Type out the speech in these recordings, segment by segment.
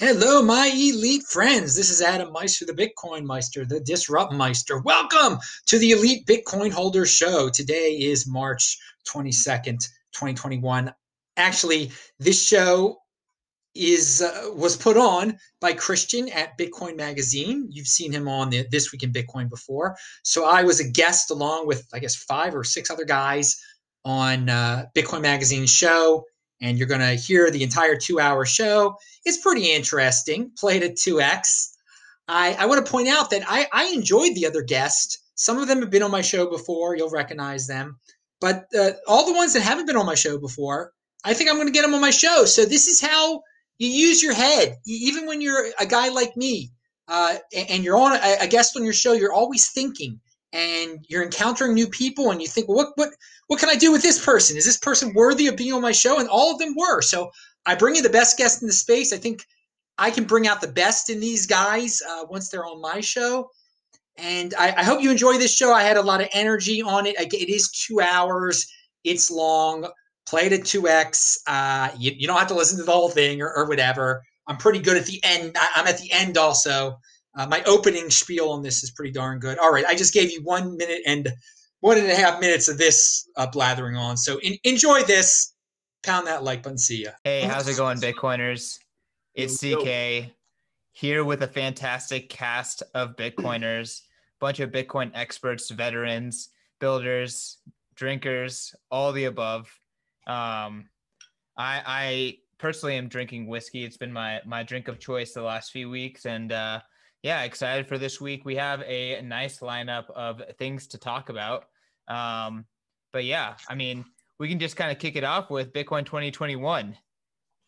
Hello, my elite friends. This is Adam Meister, the Bitcoin Meister, the Disrupt Meister. Welcome to the Elite Bitcoin Holder Show. Today is March 22nd, 2021. Actually, this show is uh, was put on by Christian at Bitcoin Magazine. You've seen him on the This Week in Bitcoin before. So I was a guest along with I guess five or six other guys on uh, Bitcoin Magazine show and you're going to hear the entire two hour show. It's pretty interesting. Played at 2x. I, I want to point out that I, I enjoyed the other guests. Some of them have been on my show before. You'll recognize them. But uh, all the ones that haven't been on my show before, I think I'm going to get them on my show. So this is how you use your head. Even when you're a guy like me uh, and you're on a, a guest on your show, you're always thinking and you're encountering new people and you think, well, what what what can I do with this person? Is this person worthy of being on my show? And all of them were. So I bring you the best guest in the space. I think I can bring out the best in these guys uh, once they're on my show. And I, I, hope you enjoy this show. I had a lot of energy on it. It is two hours. It's long. Played at 2x. Uh, you, you, don't have to listen to the whole thing or, or whatever. I'm pretty good at the end. I, I'm at the end also. Uh, my opening spiel on this is pretty darn good. All right, I just gave you one minute and one and a half minutes of this uh, blathering on. So in, enjoy this. Pound that like button. See ya. Hey, how's it going, Bitcoiners? It's CK here with a fantastic cast of Bitcoiners, bunch of Bitcoin experts, veterans, builders, drinkers, all the above. Um, I, I personally am drinking whiskey. It's been my my drink of choice the last few weeks, and uh, yeah, excited for this week. We have a nice lineup of things to talk about. Um, but yeah, I mean, we can just kind of kick it off with Bitcoin 2021.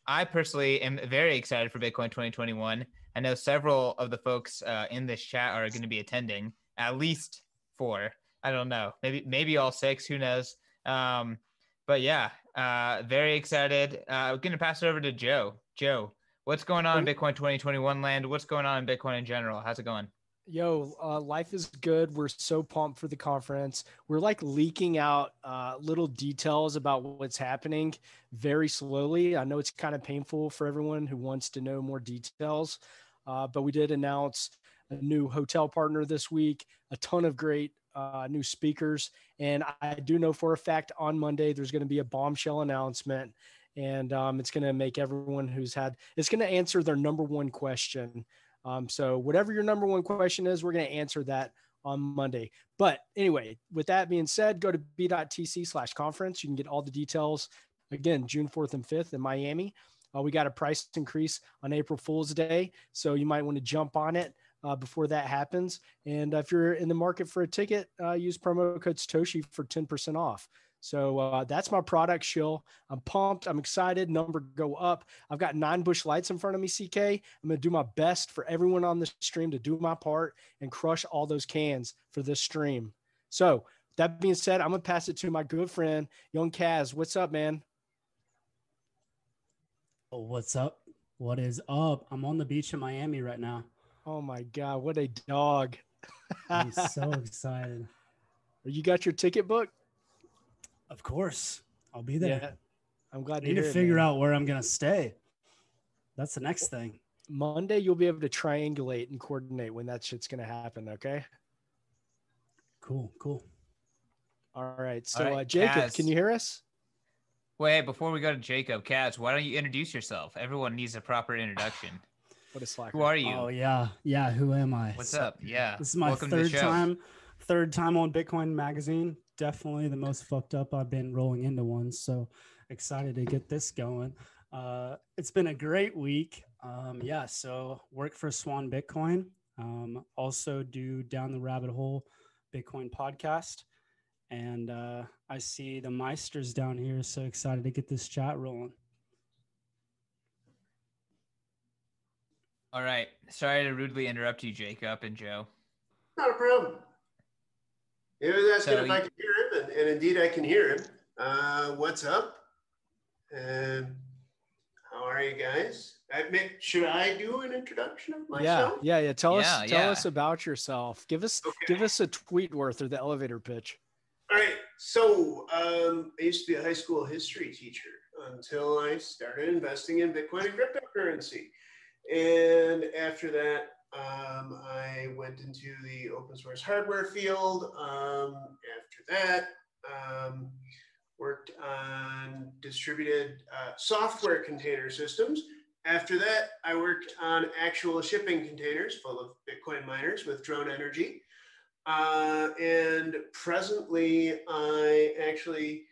I personally am very excited for Bitcoin 2021. I know several of the folks uh, in this chat are going to be attending, at least four. I don't know, maybe maybe all six. Who knows? Um, but yeah, uh, very excited. Uh, I'm going to pass it over to Joe. Joe, What's going on in Bitcoin 2021 land? What's going on in Bitcoin in general? How's it going? Yo, uh, life is good. We're so pumped for the conference. We're like leaking out uh, little details about what's happening very slowly. I know it's kind of painful for everyone who wants to know more details, uh, but we did announce a new hotel partner this week, a ton of great uh, new speakers. And I do know for a fact on Monday there's going to be a bombshell announcement and um, it's going to make everyone who's had it's going to answer their number one question. Um, so whatever your number one question is we're going to answer that on monday. But anyway with that being said go to b.tc slash conference. You can get all the details. Again june 4th and 5th in miami. Uh, we got a price increase on april fool's day so you might want to jump on it uh, before that happens. And if you're in the market for a ticket uh, use promo code satoshi for 10% off so uh, that's my product shill. I'm pumped. I'm excited. Number go up. I've got nine Busch Lights in front of me, CK. I'm going to do my best for everyone on the stream to do my part and crush all those cans for this stream. So that being said, I'm going to pass it to my good friend, Young Kaz. What's up, man? Oh, what's up? What is up? I'm on the beach in Miami right now. Oh my God, what a dog. I'm so excited. You got your ticket booked? Of course, I'll be there. Yeah, I'm glad. I need to, to figure it, out where I'm gonna stay. That's the next thing. Monday, you'll be able to triangulate and coordinate when that shit's gonna happen. Okay. Cool. Cool. All right. So, All right, uh, Jacob, Kaz. can you hear us? Wait, before we go to Jacob, Kaz, why don't you introduce yourself? Everyone needs a proper introduction. what a slacker. Who are you? Oh yeah, yeah. Who am I? What's so, up? Yeah. This is my Welcome third time. Third time on Bitcoin Magazine definitely the most fucked up I've been rolling into one. So excited to get this going. Uh, it's been a great week. Um, yeah, so work for Swan Bitcoin. Um, also do Down the Rabbit Hole Bitcoin podcast. And uh, I see the Meisters down here. So excited to get this chat rolling. All right. Sorry to rudely interrupt you, Jacob and Joe. Not a problem. He was asking so if I could hear him, and, and, indeed I can hear him. Uh, what's up? And how are you guys? I should I do an introduction of myself? Yeah, yeah, yeah. Tell yeah, us, tell us about yourself. Give us, okay. give us a tweet worth or the elevator pitch. All right. So um, I used to be a high school history teacher until I started investing in Bitcoin and cryptocurrency. And after that, um, I went into the open source hardware field. Um, after that, um, worked on distributed uh, software container systems. After that, I worked on actual shipping containers full of Bitcoin miners with Drone Energy. Uh, and presently, I actually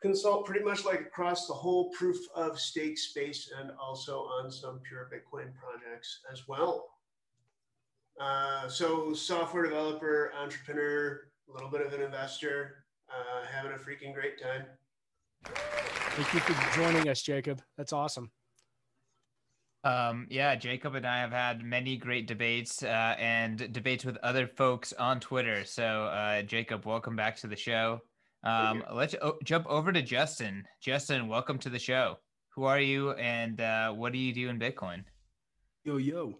consult pretty much like across the whole proof of stake space and also on some pure Bitcoin projects as well. Uh, so, software developer, entrepreneur, a little bit of an investor, uh, having a freaking great time. Thank you for joining us, Jacob. That's awesome. Um, yeah, Jacob and I have had many great debates uh, and debates with other folks on Twitter. So, uh, Jacob, welcome back to the show. Um, let's o- jump over to Justin. Justin, welcome to the show. Who are you and uh, what do you do in Bitcoin? Yo, yo.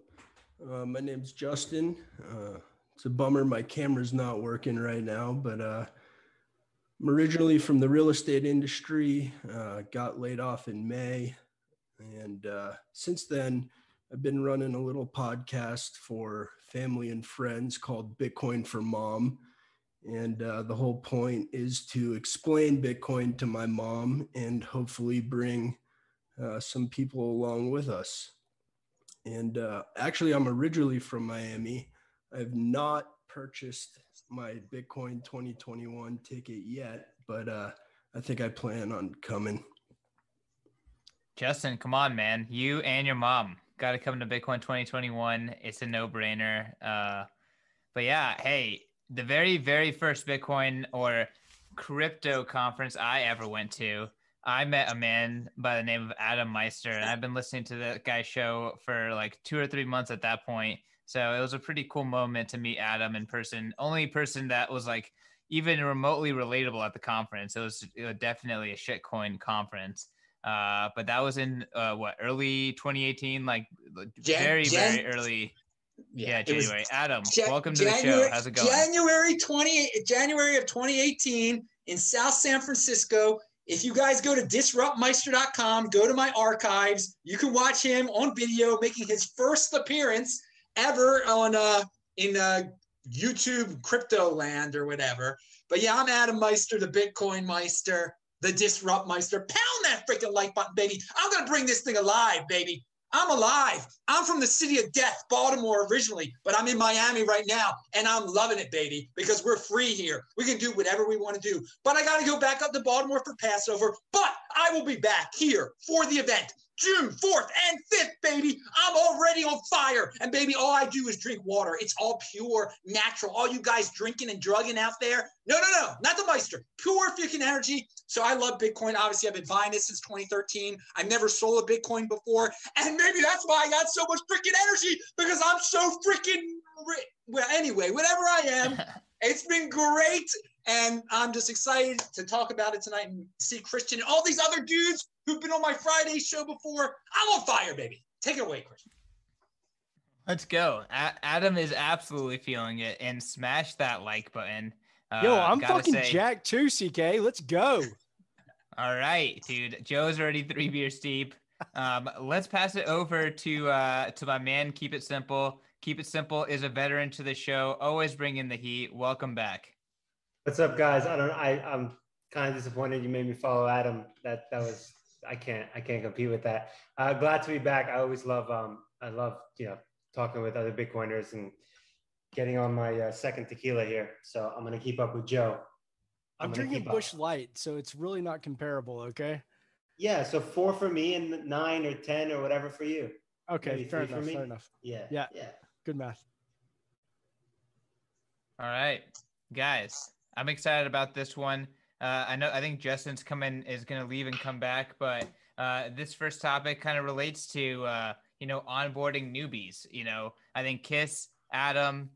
Uh, my name's Justin. Uh, it's a bummer my camera's not working right now, but uh, I'm originally from the real estate industry, uh, got laid off in May. And uh, since then, I've been running a little podcast for family and friends called Bitcoin for Mom. And the whole point is to explain Bitcoin to my mom and hopefully bring some people along with us. And uh, actually, I'm originally from Miami. I have not purchased my Bitcoin 2021 ticket yet, but uh, I think I plan on coming. Justin, come on, man. You and your mom got to come to Bitcoin 2021. It's a no brainer. Uh, but yeah, hey, the very, very first Bitcoin or crypto conference I ever went to, I met a man by the name of Adam Meister, and I've been listening to that guy's show for like two or three months at that point. So it was a pretty cool moment to meet Adam in person. Only person that was like even remotely relatable at the conference. It was, it was definitely a shitcoin conference. Uh, but that was in uh, what early 2018, like Jan- very Jan- very early. Yeah, yeah January. Adam, welcome to January, the show. How's it going? January 20 January of 2018 in South San Francisco. If you guys go to disruptmeister.com, go to my archives, you can watch him on video making his first appearance ever on uh in uh YouTube crypto land or whatever. But yeah, I'm Adam Meister, the Bitcoin Meister the Disrupt Meister. Pound that freaking like button, baby. I'm going to bring this thing alive, baby. I'm alive. I'm from the city of death, Baltimore originally, but I'm in Miami right now and I'm loving it, baby, because we're free here. We can do whatever we want to do. But I got to go back up to Baltimore for Passover. But I will be back here for the event June 4th and 5th, baby. I'm already on fire. And baby, all I do is drink water. It's all pure, natural. All you guys drinking and drugging out there. No, no, no, not the Meister. Pure freaking energy. So I love Bitcoin. Obviously, I've been buying it since 2013. I've never sold a Bitcoin before. And maybe that's why I got so much freaking energy because I'm so freaking rich. Well, anyway, whatever I am, it's been great. And I'm just excited to talk about it tonight and see Christian and all these other dudes who've been on my Friday show before. I'm on fire, baby. Take it away, Christian. Let's go. A- Adam is absolutely feeling it and smash that like button. Uh, Yo, I'm fucking say, Jack too, CK. Let's go. All right, dude. Joe's already three beers deep. Um, let's pass it over to uh, to my man. Keep it simple. Keep it simple is a veteran to the show. Always bringing the heat. Welcome back. What's up, guys? I don't. I I'm kind of disappointed you made me follow Adam. That that was I can't I can't compete with that. Uh, glad to be back. I always love um I love you know talking with other Bitcoiners and getting on my uh, second tequila here. So I'm gonna keep up with Joe. I'm, I'm drinking Busch Light, so it's really not comparable. Okay. Yeah. So four for me and nine or ten or whatever for you. Okay. fair enough. Fair enough. Yeah. Yeah. Yeah. Good math. All right, guys. I'm excited about this one. Uh, I know I think Justin's coming is going to leave and come back, but uh, this first topic kind of relates to uh, you know onboarding newbies. You know, I think Kiss, Adam,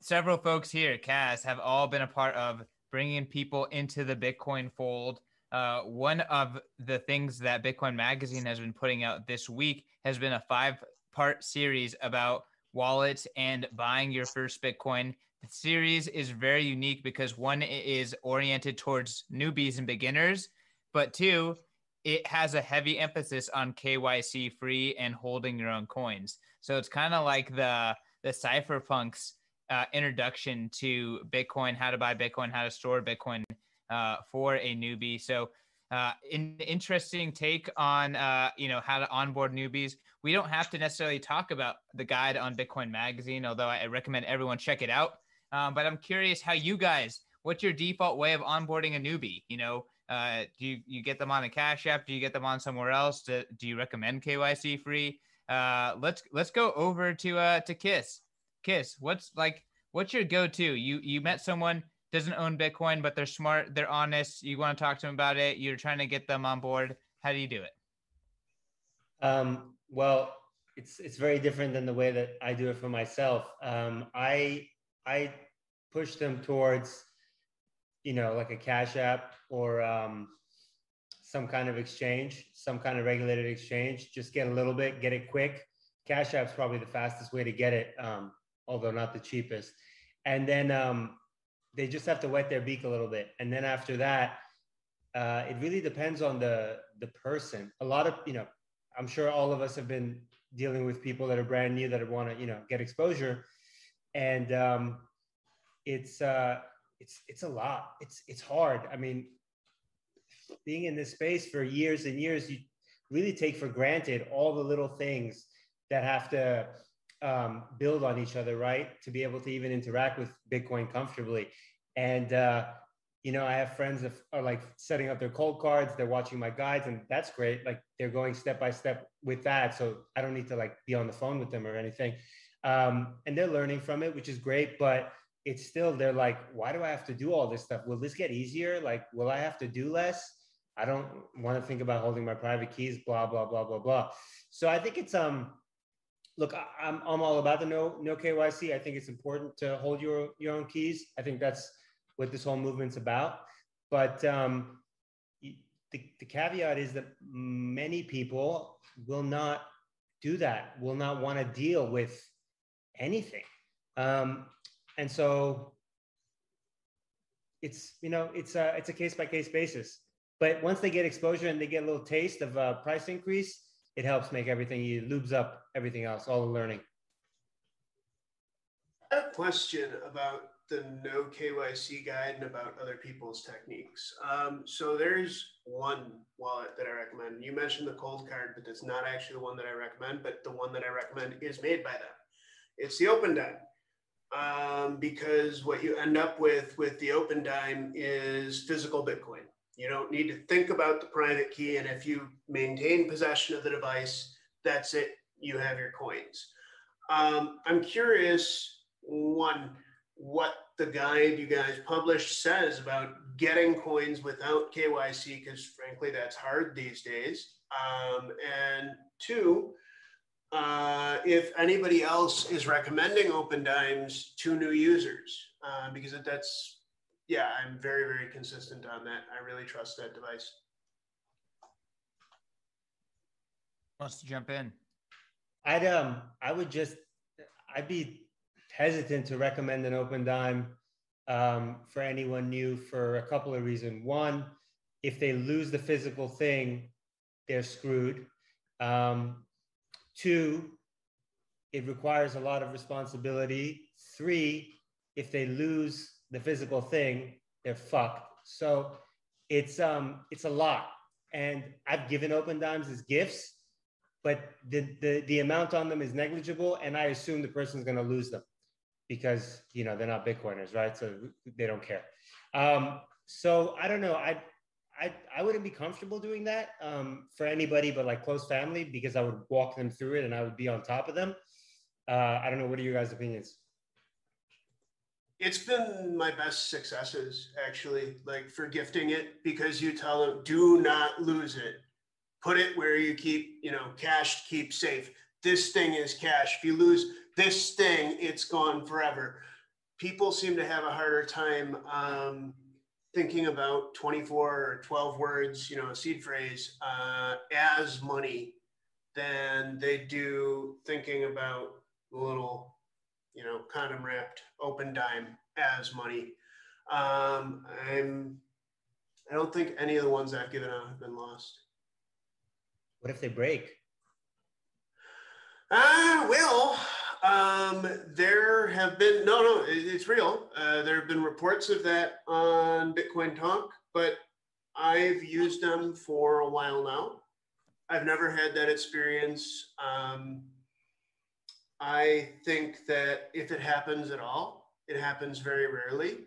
several folks here, Kaz, have all been a part of bringing people into the Bitcoin fold. Uh, one of the things that Bitcoin Magazine has been putting out this week has been a five-part series about wallets and buying your first Bitcoin. The series is very unique because one is oriented towards newbies and beginners, but two, it has a heavy emphasis on KYC free and holding your own coins. So it's kind of like the the cypherpunks uh, introduction to Bitcoin, how to buy Bitcoin, how to store Bitcoin uh, for a newbie. So uh, an interesting take on uh, you know how to onboard newbies. We don't have to necessarily talk about the guide on Bitcoin Magazine, although I recommend everyone check it out. Um, but I'm curious how you guys, what's your default way of onboarding a newbie? You know, uh, do you, you get them on a Cash App? Do you get them on somewhere else? Do, do you recommend KYC free? Uh, let's let's go over to uh, to Kiss. Kiss, what's like what's your go-to? You you met someone doesn't own Bitcoin, but they're smart, they're honest. You want to talk to them about it. You're trying to get them on board. How do you do it? Um, well, it's it's very different than the way that I do it for myself. Um, I I push them towards, you know, like a Cash App or um, some kind of exchange, some kind of regulated exchange. Just get a little bit, get it quick. Cash App's probably the fastest way to get it, um, although not the cheapest. And then um, they just have to wet their beak a little bit. And then after that, uh, it really depends on the the person. A lot of you know, I'm sure all of us have been dealing with people that are brand new that want to you know get exposure, and um, it's uh, it's it's a lot. It's it's hard. I mean, being in this space for years and years, you really take for granted all the little things that have to um, build on each other, right? To be able to even interact with Bitcoin comfortably. And, uh, you know, I have friends that are like setting up their Coldcards. they're watching my guides, and that's great. Like they're going step by step with that. So I don't need to like be on the phone with them or anything. Um, and they're learning from it, which is great. But it's still, they're like, why do I have to do all this stuff? Will this get easier? Like, will I have to do less? I don't want to think about holding my private keys, blah, blah, blah, blah, blah. So I think it's, um, look, I'm, I'm all about the no no KYC. I think it's important to hold your your own keys. I think that's what this whole movement's about. But um, the, the caveat is that many people will not do that, will not want to deal with anything. Um, and so it's, you know, it's a, it's a case by case basis. But once they get exposure and they get a little taste of a price increase, it helps make everything, you lubes up everything else, all the learning. A question about the no KYC guide and about other people's techniques. Um, so there's one wallet that I recommend. You mentioned the Coldcard, but it's not actually the one that I recommend, but the one that I recommend is made by them. It's the Opendime. Um, because what you end up with with the Opendime is physical Bitcoin. You don't need to think about the private key. And if you maintain possession of the device, that's it. You have your coins. Um, I'm curious, one, what the guide you guys published says about getting coins without KYC, because frankly, that's hard these days. Um, and two, uh, if anybody else is recommending Opendimes to new users, uh, because that's yeah, I'm very, very consistent on that. I really trust that device. Wants to jump in? I'd um, I would just, I'd be hesitant to recommend an Opendime um, for anyone new for a couple of reasons. One, if they lose the physical thing, they're screwed. Um, two, it requires a lot of responsibility. Three, if they lose the physical thing, they're fucked. So it's um it's a lot. And I've given Opendimes as gifts, but the, the the amount on them is negligible, and I assume the person's gonna lose them because you know they're not Bitcoiners, right? So they don't care. Um, so I don't know. I I, I wouldn't be comfortable doing that um, for anybody but like close family because I would walk them through it and I would be on top of them. Uh, I don't know. What are your guys' opinions? It's been my best successes actually, like for gifting it because you tell them, do not lose it. Put it where you keep, you know, cash keep safe. This thing is cash. If you lose this thing, it's gone forever. People seem to have a harder time um, thinking about 24 or 12 words, you know, a seed phrase uh, as money than they do thinking about little you know, condom wrapped Opendime as money. Um, I'm, I don't think any of the ones I've given out have been lost. What if they break? Ah, uh, well, um, there have been no, no, it's real. Uh, there have been reports of that on Bitcoin Talk, but I've used them for a while now. I've never had that experience. Um, I think that if it happens at all, it happens very rarely.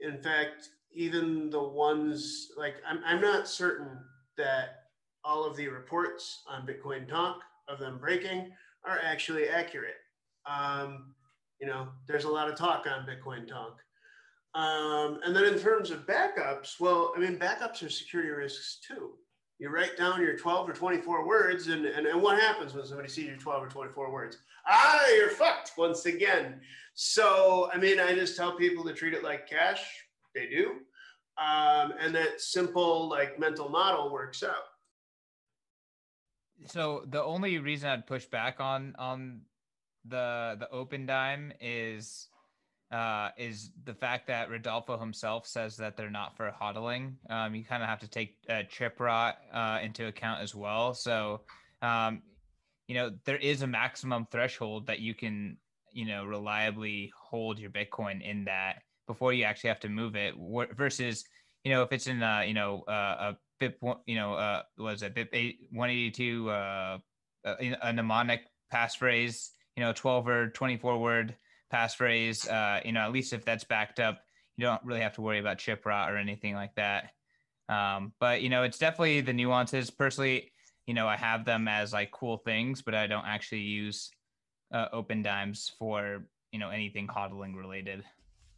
In fact, even the ones like I'm, I'm not certain that all of the reports on Bitcoin Talk of them breaking are actually accurate. Um, you know, there's a lot of talk on Bitcoin Talk. Um, and then in terms of backups, well, I mean, backups are security risks too. You write down your 12 or 24 words, and, and, and what happens when somebody sees your 12 or 24 words? Ah, you're fucked once again. So, I mean, I just tell people to treat it like cash. They do. Um, and that simple, like, mental model works out. So the only reason I'd push back on on the the Opendime is uh, is the fact that Rodolfo himself says that they're not for hodling. Um, you kind of have to take uh, chip rot uh, into account as well. So, um, you know, there is a maximum threshold that you can, you know, reliably hold your Bitcoin in that before you actually have to move it. Versus, you know, if it's in, a, you know, a BIP, you know, uh, was it eight, 182, uh, a mnemonic passphrase, you know, 12 or 24 word passphrase. Uh, you know, at least if that's backed up, you don't really have to worry about chip rot or anything like that. Um, but you know, it's definitely the nuances. Personally, you know, I have them as like cool things, but I don't actually use uh, Opendimes for you know anything hodling related.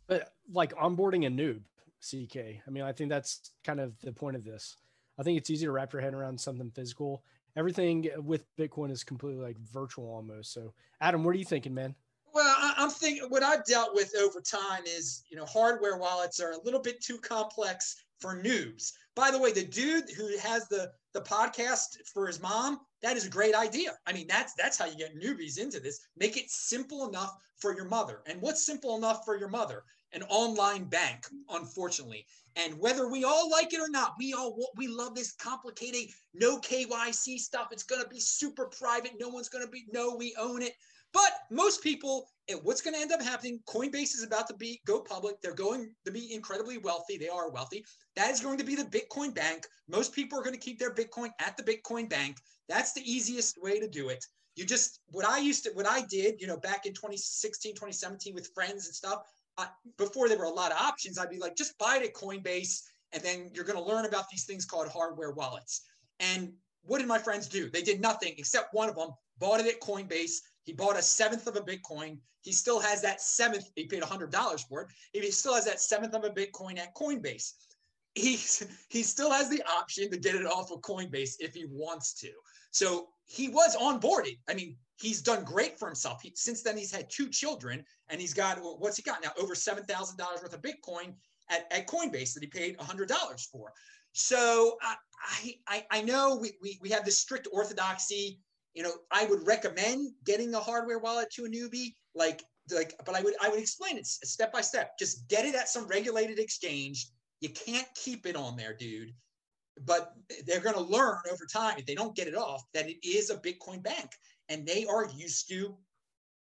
But like onboarding a noob, CK. I mean, I think that's kind of the point of this. I think it's easy to wrap your head around something physical. Everything with Bitcoin is completely like virtual almost. So, Adam, what are you thinking, man? Well, I, am thinking what I've dealt with over time is, you know, hardware wallets are a little bit too complex for noobs. By the way, the dude who has the the podcast for his mom, that is a great idea. I mean, that's that's how you get newbies into this. Make it simple enough for your mother. And what's simple enough for your mother? An online bank, unfortunately. And whether we all like it or not, we all we love this complicated no KYC stuff. It's going to be super private. No one's going to be no, we own it. But most people, eh, what's going to end up happening? Coinbase is about to be go public. They're going to be incredibly wealthy. They are wealthy. That is going to be the Bitcoin bank. Most people are going to keep their Bitcoin at the Bitcoin bank. That's the easiest way to do it. You just what I used to what I did, you know, back in 2016, 2017 with friends and stuff. Before there were a lot of options, I'd be like, just buy it at Coinbase, and then you're going to learn about these things called hardware wallets. And what did my friends do? They did nothing except one of them bought it at Coinbase he bought a seventh of a Bitcoin. He still has that seventh. He paid $100 for it. He still has that seventh of a Bitcoin at Coinbase. He, he still has the option to get it off of Coinbase if he wants to. So he was onboarded. I mean, he's done great for himself. He, since then, he's had two children and he's got, what's he got now? Over $7,000 worth of Bitcoin at, at Coinbase that he paid $100 for. So I, I, I know we, we, we have this strict orthodoxy you know, I would recommend getting a hardware wallet to a newbie, like like, but I would I would explain it step by step. Just get it at some regulated exchange. You can't keep it on there, dude. But they're going to learn over time if they don't get it off that it is a Bitcoin bank, and they are used to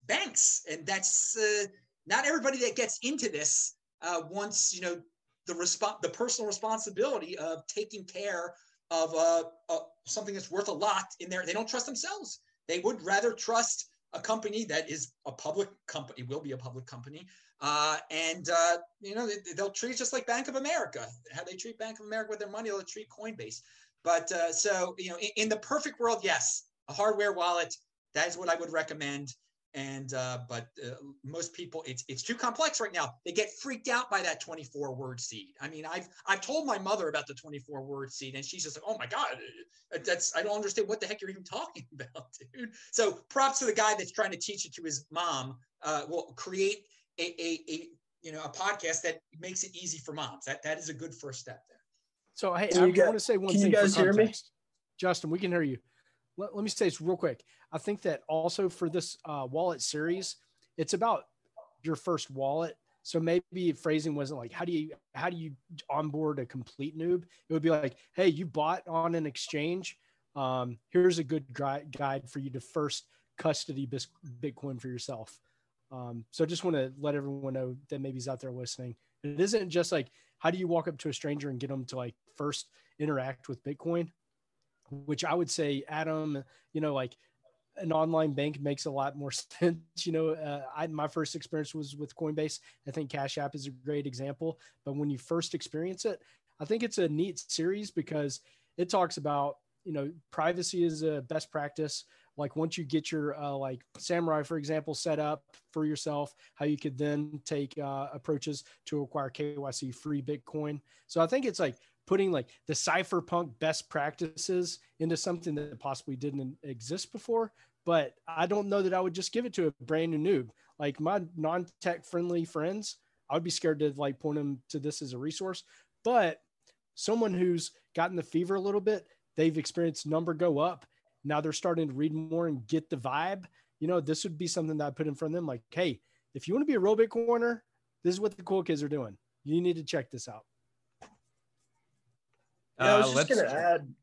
banks, and that's uh, not everybody that gets into this uh, wants you know the resp- the personal responsibility of taking care of uh, uh, something that's worth a lot in there. They don't trust themselves. They would rather trust a company that is a public company, will be a public company, uh, and uh, you know they, will treat just like Bank of America. How they treat Bank of America with their money, they'll treat Coinbase. But uh, so you know, in, in, the perfect world, yes, a hardware wallet. That is what I would recommend and uh, but uh, most people it's it's too complex right now. They get freaked out by that 24 word seed. I mean i've i've told my mother about the 24 word seed and she's just like oh my god uh, that's i don't understand what the heck you're even talking about dude. So props to the guy that's trying to teach it to his mom uh, will create a, a, a you know a podcast that makes it easy for moms. That that is a good first step there. So hey i want to say one can thing you guys hear me? justin we can hear you let, let me say this real quick. I think that also for this uh, wallet series, it's about your first wallet. So maybe phrasing wasn't like, how do you how do you onboard a complete noob? It would be like, hey, you bought on an exchange, um, here's a good guide for you to first custody Bitcoin for yourself. Um, so I just want to let everyone know that maybe he's out there listening. It isn't just like how do you walk up to a stranger and get them to like first interact with Bitcoin, which I would say, Adam, you know, like an online bank makes a lot more sense. You know, uh, I, my first experience was with Coinbase. I think Cash App is a great example. But when you first experience it, I think it's a neat series because it talks about, you know, privacy is a best practice. Like once you get your uh, like Samurai, for example, set up for yourself, how you could then take uh, approaches to acquire KYC free Bitcoin. So I think it's like putting like the cypherpunk best practices into something that possibly didn't exist before but I don't know that I would just give it to a brand new noob. Like my non-tech friendly friends, I would be scared to like point them to this as a resource. But someone who's gotten the fever a little bit, they've experienced number go up. Now they're starting to read more and get the vibe. You know, this would be something that I put in front of them. Like, hey, if you want to be a real corner, this is what the cool kids are doing. You need to check this out. Yeah, I was uh, just gonna add.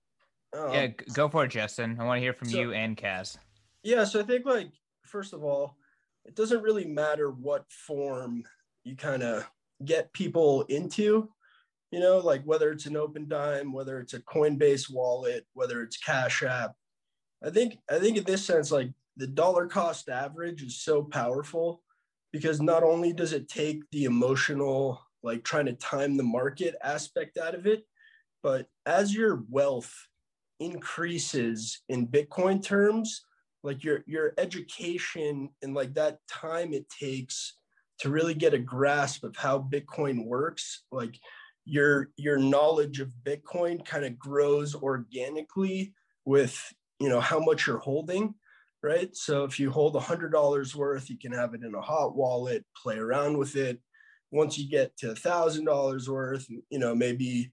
Um, yeah, go for it, Justin. I want to hear from so, you and Kaz. Yeah, so I think like first of all, it doesn't really matter what form you kind of get people into, you know, like whether it's an Opendime, whether it's a Coinbase wallet, whether it's Cash App. I think I think in this sense, like the dollar cost average is so powerful because not only does it take the emotional, like trying to time the market aspect out of it, but as your wealth increases in Bitcoin terms, like your your education and like that time it takes to really get a grasp of how bitcoin works like your your knowledge of bitcoin kind of grows organically with you know how much you're holding right? So if you hold a hundred dollars worth you can have it in a hot wallet play around with it. Once you get to a thousand dollars worth you know maybe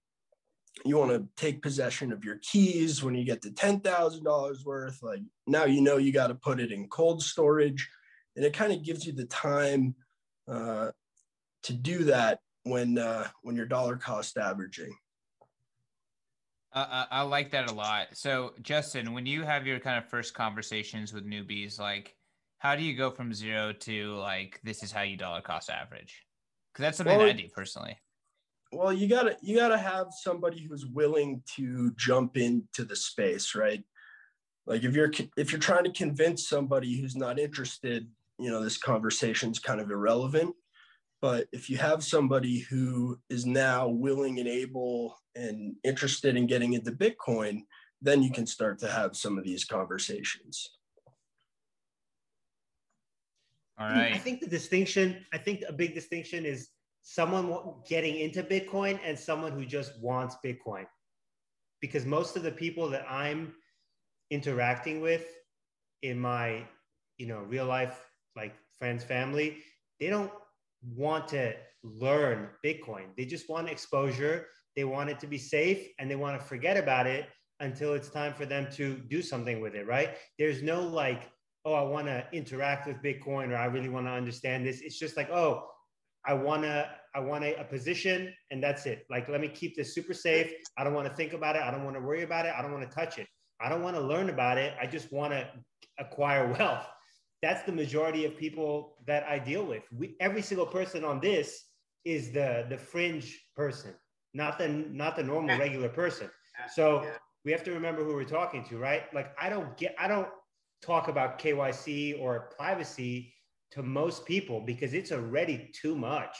you want to take possession of your keys when you get to $10,000 worth. Like now you know you got to put it in cold storage. And it kind of gives you the time uh, to do that when uh, when you're dollar cost averaging. Uh, I like that a lot. So, Justin, when you have your kind of first conversations with newbies, like how do you go from zero to like this is how you dollar cost average? Because that's something well, I do personally well you gotta you gotta have somebody who's willing to jump into the space right? Like if you're if you're trying to convince somebody who's not interested you know this conversation's kind of irrelevant. But if you have somebody who is now willing and able and interested in getting into bitcoin then you can start to have some of these conversations. All right. I think the distinction i think a big distinction is someone getting into Bitcoin and someone who just wants Bitcoin. Because most of the people that I'm interacting with in my, you know, real life, like friends, family, they don't want to learn Bitcoin. They just want exposure. They want it to be safe and they want to forget about it until it's time for them to do something with it, right? There's no like, oh, I want to interact with Bitcoin or I really want to understand this. It's just like, oh, I want to I want a, a, position and that's it. Like let me keep this super safe. I don't want to think about it. I don't want to worry about it. I don't want to touch it. I don't want to learn about it. I just want to acquire wealth. That's the majority of people that I deal with. We, every single person on this is the the fringe person, not the not the normal regular person. So we have to remember who we're talking to, right? Like I don't get I don't talk about KYC or privacy to most people because it's already too much,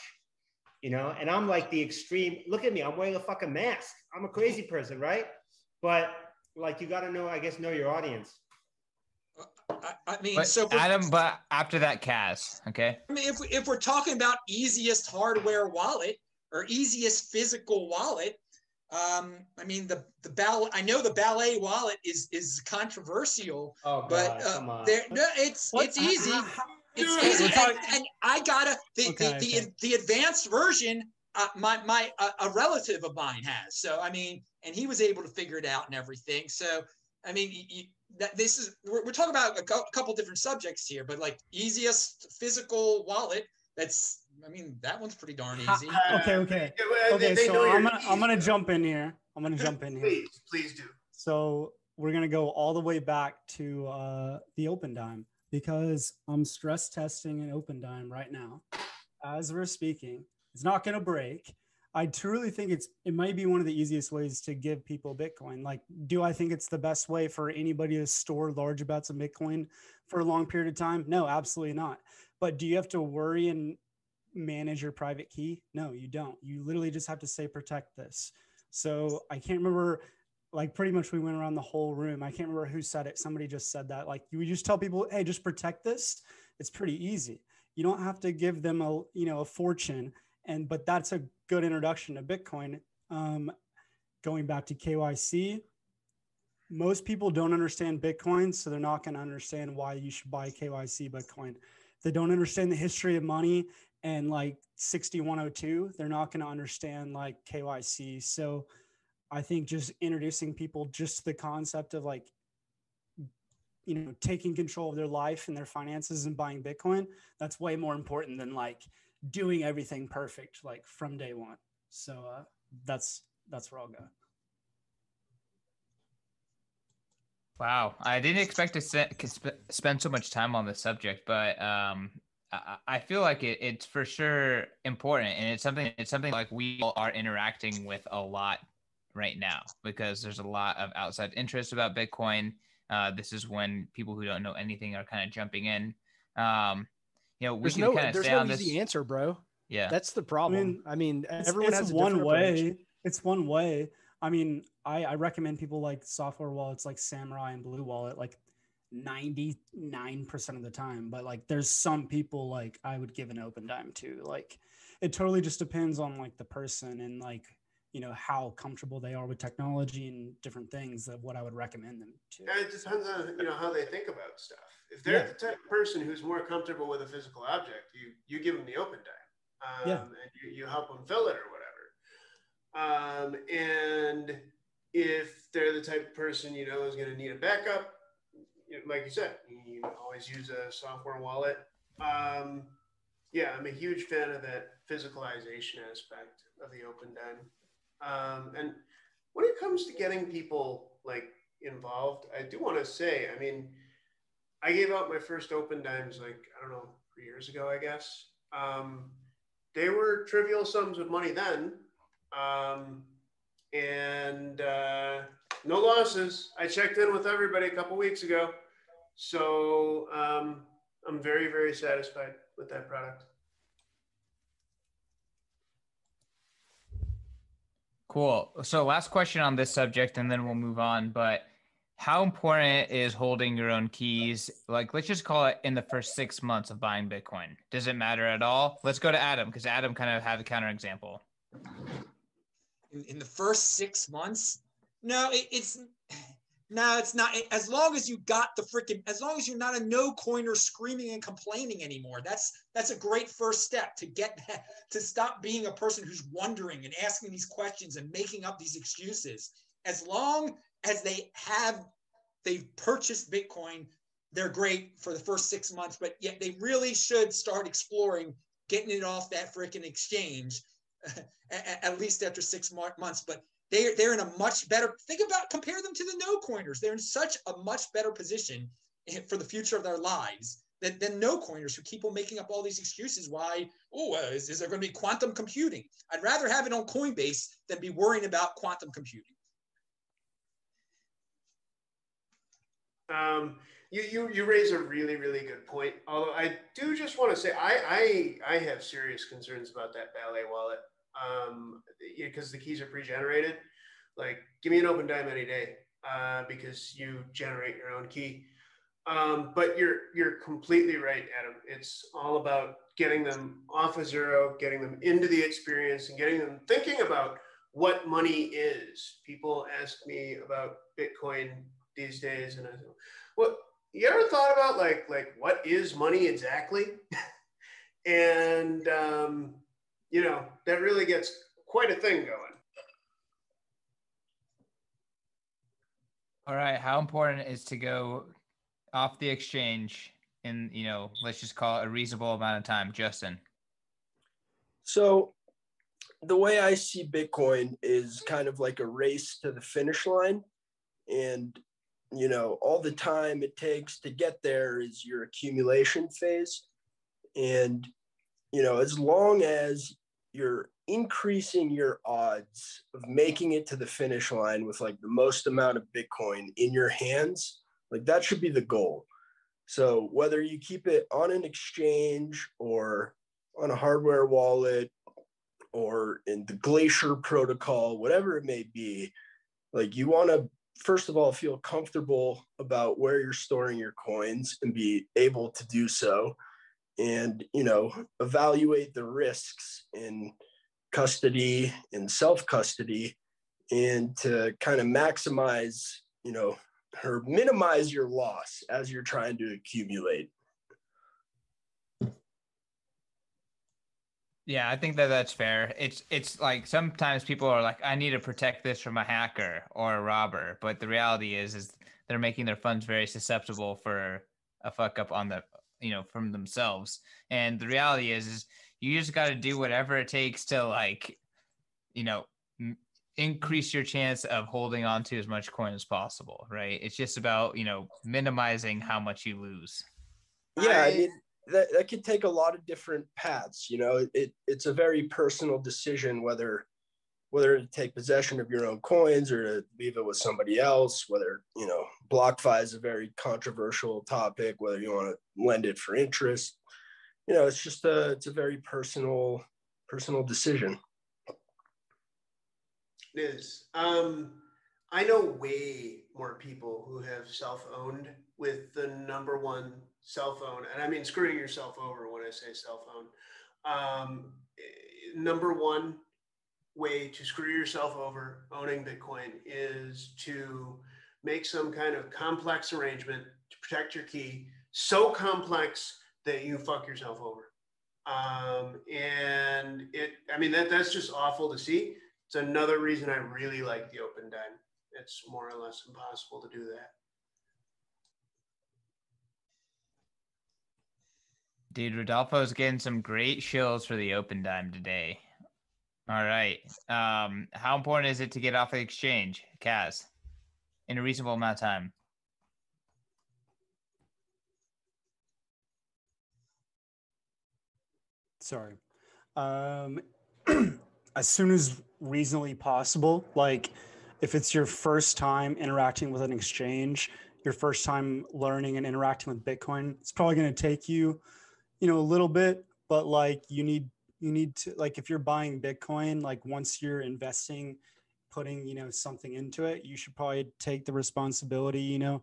you know. And I'm like the extreme. Look at me, I'm wearing a fucking mask. I'm a crazy person, right? But like, you got to know, I guess, know your audience. I, I mean, but so Adam, but after that, Kaz, okay. I mean, if if we're talking about easiest hardware wallet or easiest physical wallet, um, I mean the the ball. I know the ballet wallet is is controversial, oh, God, but uh, there no, it's what? it's easy. How, how, it's easy, and, and, I gotta the okay, the, okay. the, the advanced version. Uh, my my uh, a relative of mine has. So I mean, and he was able to figure it out and everything. So I mean, you, you, that this is we're, we're talking about a, co- couple different subjects here, but like easiest physical wallet. That's I mean that one's pretty darn easy. okay, okay, okay. so I'm gonna I'm gonna jump in here. I'm gonna jump in here. Please, please do. So we're going to go all the way back to uh, the Opendime because I'm stress testing an Opendime right now as we're speaking. It's not going to break. I truly think it's it might be one of the easiest ways to give people Bitcoin. Like, do I think it's the best way for anybody to store large amounts of Bitcoin for a long period of time? No, absolutely not. But do you have to worry and manage your private key? No, you don't. You literally just have to say protect this. So I can't remember like pretty much we went around the whole room. I can't remember who said it. Somebody just said that. Like you just tell people, hey, just protect this. It's pretty easy. You don't have to give them a you know a fortune. And but that's a good introduction to Bitcoin. Um, going back to KYC, most people don't understand Bitcoin, so they're not going to understand why you should buy KYC Bitcoin. They don't understand the history of money and like 6102 they're not going to understand like kyc so i think just introducing people just the concept of like you know taking control of their life and their finances and buying bitcoin that's way more important than like doing everything perfect like from day one so uh, that's that's where i'll go wow i didn't expect to spend so much time on the subject but um I feel like it, it's for sure important, and it's something. It's something like we all are interacting with a lot right now because there's a lot of outside interest about Bitcoin. Uh, this is when people who don't know anything are kind of jumping in. Um, you know, we there's can no, kind of there's stay no on easy this. answer, bro. Yeah, that's the problem. I mean, I mean everyone it's has a one way. Approach. It's one way. I mean, I, I recommend people like software wallets like Samurai and Blue Wallet. Like 99% of the time but like there's some people like i would give an Opendime to like it totally just depends on like the person and like you know how comfortable they are with technology and different things of what i would recommend them to yeah, it depends on you know how they think about stuff if they're yeah. the type of person who's more comfortable with a physical object you you give them the Opendime um, yeah. and you, you help them fill it or whatever um, and if they're the type of person you know is going to need a backup like you said, you always use a software wallet. Um, yeah, I'm a huge fan of that physicalization aspect of the Opendime. Um, and when it comes to getting people like involved, I do want to say, I mean, I gave out my first Opendimes like I don't know three years ago, I guess. Um, they were trivial sums of money then, um, and uh, no losses. I checked in with everybody a couple weeks ago. So um, I'm very, very satisfied with that product. Cool. So last question on this subject, and then we'll move on. But how important is holding your own keys? Like, let's just call it in the first six months of buying Bitcoin. Does it matter at all? Let's go to Adam because Adam kind of had a counterexample. In, in the first six months, no, it, it's no, it's not. As long as you got the freaking, as long as you're not a no coiner screaming and complaining anymore, that's that's a great first step to get to stop being a person who's wondering and asking these questions and making up these excuses. As long as they have, they've purchased Bitcoin, they're great for the first six months, but yet they really should start exploring getting it off that freaking exchange, at least after six months. But they're, they're in a much better, think about, compare them to the no coiners. They're in such a much better position for the future of their lives than, than no coiners who keep on making up all these excuses why, oh, uh, is, is there going to be quantum computing? I'd rather have it on Coinbase than be worrying about quantum computing. Um, you, you you raise a really really good point. Although I do just want to say I I I have serious concerns about that Ballet wallet um, because the keys are pre-generated. Like, give me an Opendime any day uh, because you generate your own key. Um, but you're you're completely right, Adam. It's all about getting them off of zero, getting them into the experience, and getting them thinking about what money is. People ask me about Bitcoin these days, and I say, "Well, you ever thought about like like what is money exactly?" and um, you know, that really gets quite a thing going. All right. How important is to go off the exchange in, you know, let's just call it a reasonable amount of time, Justin? So the way I see Bitcoin is kind of like a race to the finish line. And you know, all the time it takes to get there is your accumulation phase. And, you know, as long as you're increasing your odds of making it to the finish line with like the most amount of Bitcoin in your hands, like that should be the goal. So whether you keep it on an exchange or on a hardware wallet or in the Glacier protocol, whatever it may be, like you want to first of all feel comfortable about where you're storing your coins and be able to do so and you know evaluate the risks in custody and self custody and to kind of maximize you know or minimize your loss as you're trying to accumulate. Yeah, I think that that's fair. It's it's like sometimes people are like, I need to protect this from a hacker or a robber, but the reality is is they're making their funds very susceptible for a fuck up on the you know from themselves. And the reality is is you just got to do whatever it takes to like you know increase your chance of holding on to as much coin as possible, right? It's just about, you know, minimizing how much you lose. Yeah, I, I mean that, that could take a lot of different paths, you know. It it's a very personal decision whether whether to take possession of your own coins or to leave it with somebody else, whether, you know, BlockFi is a very controversial topic, whether you want to lend it for interest. You know, it's just a it's a very personal personal decision It is. Um, I know way more people who have self-owned with the number one cell phone, and I mean screwing yourself over when I say cell phone. Um, number one way to screw yourself over owning Bitcoin is to make some kind of complex arrangement to protect your key, so complex that you fuck yourself over. Um, and it, I mean, that that's just awful to see. It's another reason I really like the Opendime. It's more or less impossible to do that. Dude, Rodolfo's getting some great shills for the Opendime today. All right. Um, how important is it to get off the exchange, Kaz, in a reasonable amount of time? Sorry. Um, as soon as reasonably possible. Like if it's your first time interacting with an exchange, your first time learning and interacting with Bitcoin, it's probably going to take you, you know, a little bit, but like you need you need to like if you're buying Bitcoin, like once you're investing, putting, you know, something into it, you should probably take the responsibility, you know,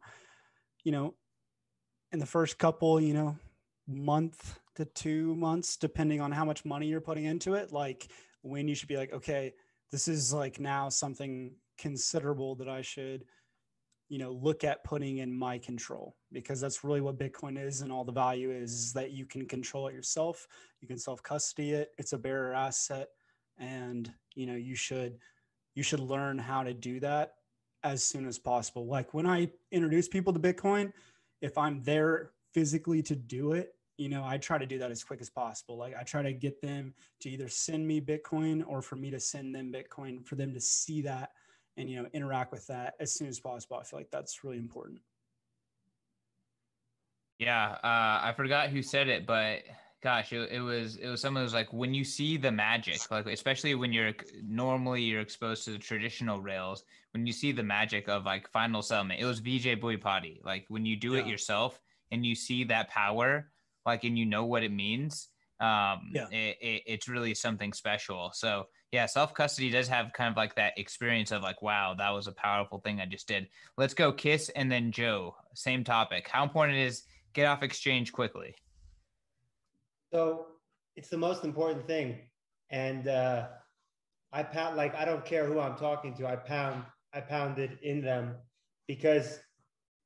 you know, in the first couple, you know, month to two months, depending on how much money you're putting into it, like when you should be like, okay, this is like now something considerable that I should, you know, look at putting in my control because that's really what Bitcoin is and all the value is, is that you can control it yourself. You can self custody it. It's a bearer asset. And, you know, you should, you should learn how to do that as soon as possible. Like when I introduce people to Bitcoin, if I'm there physically to do it, you know, I try to do that as quick as possible. Like I try to get them to either send me Bitcoin or for me to send them Bitcoin for them to see that and, you know, interact with that as soon as possible. I feel like that's really important. Yeah. Uh, I forgot who said it, but gosh, it, it was, it was someone who was like, when you see the magic, like, especially when you're normally you're exposed to the traditional rails, when you see the magic of like final settlement, it was Vijay Boyapati. Like when you do yeah. it yourself and you see that power, like and you know what it means um yeah. It, it, it's really something special. So yeah self custody does have kind of like that experience of like wow that was a powerful thing i just did. Let's go kiss and then joe same topic. How important it is get off exchange quickly? So it's the most important thing. And uh i pound like i don't care who i'm talking to i pound i pounded in them. Because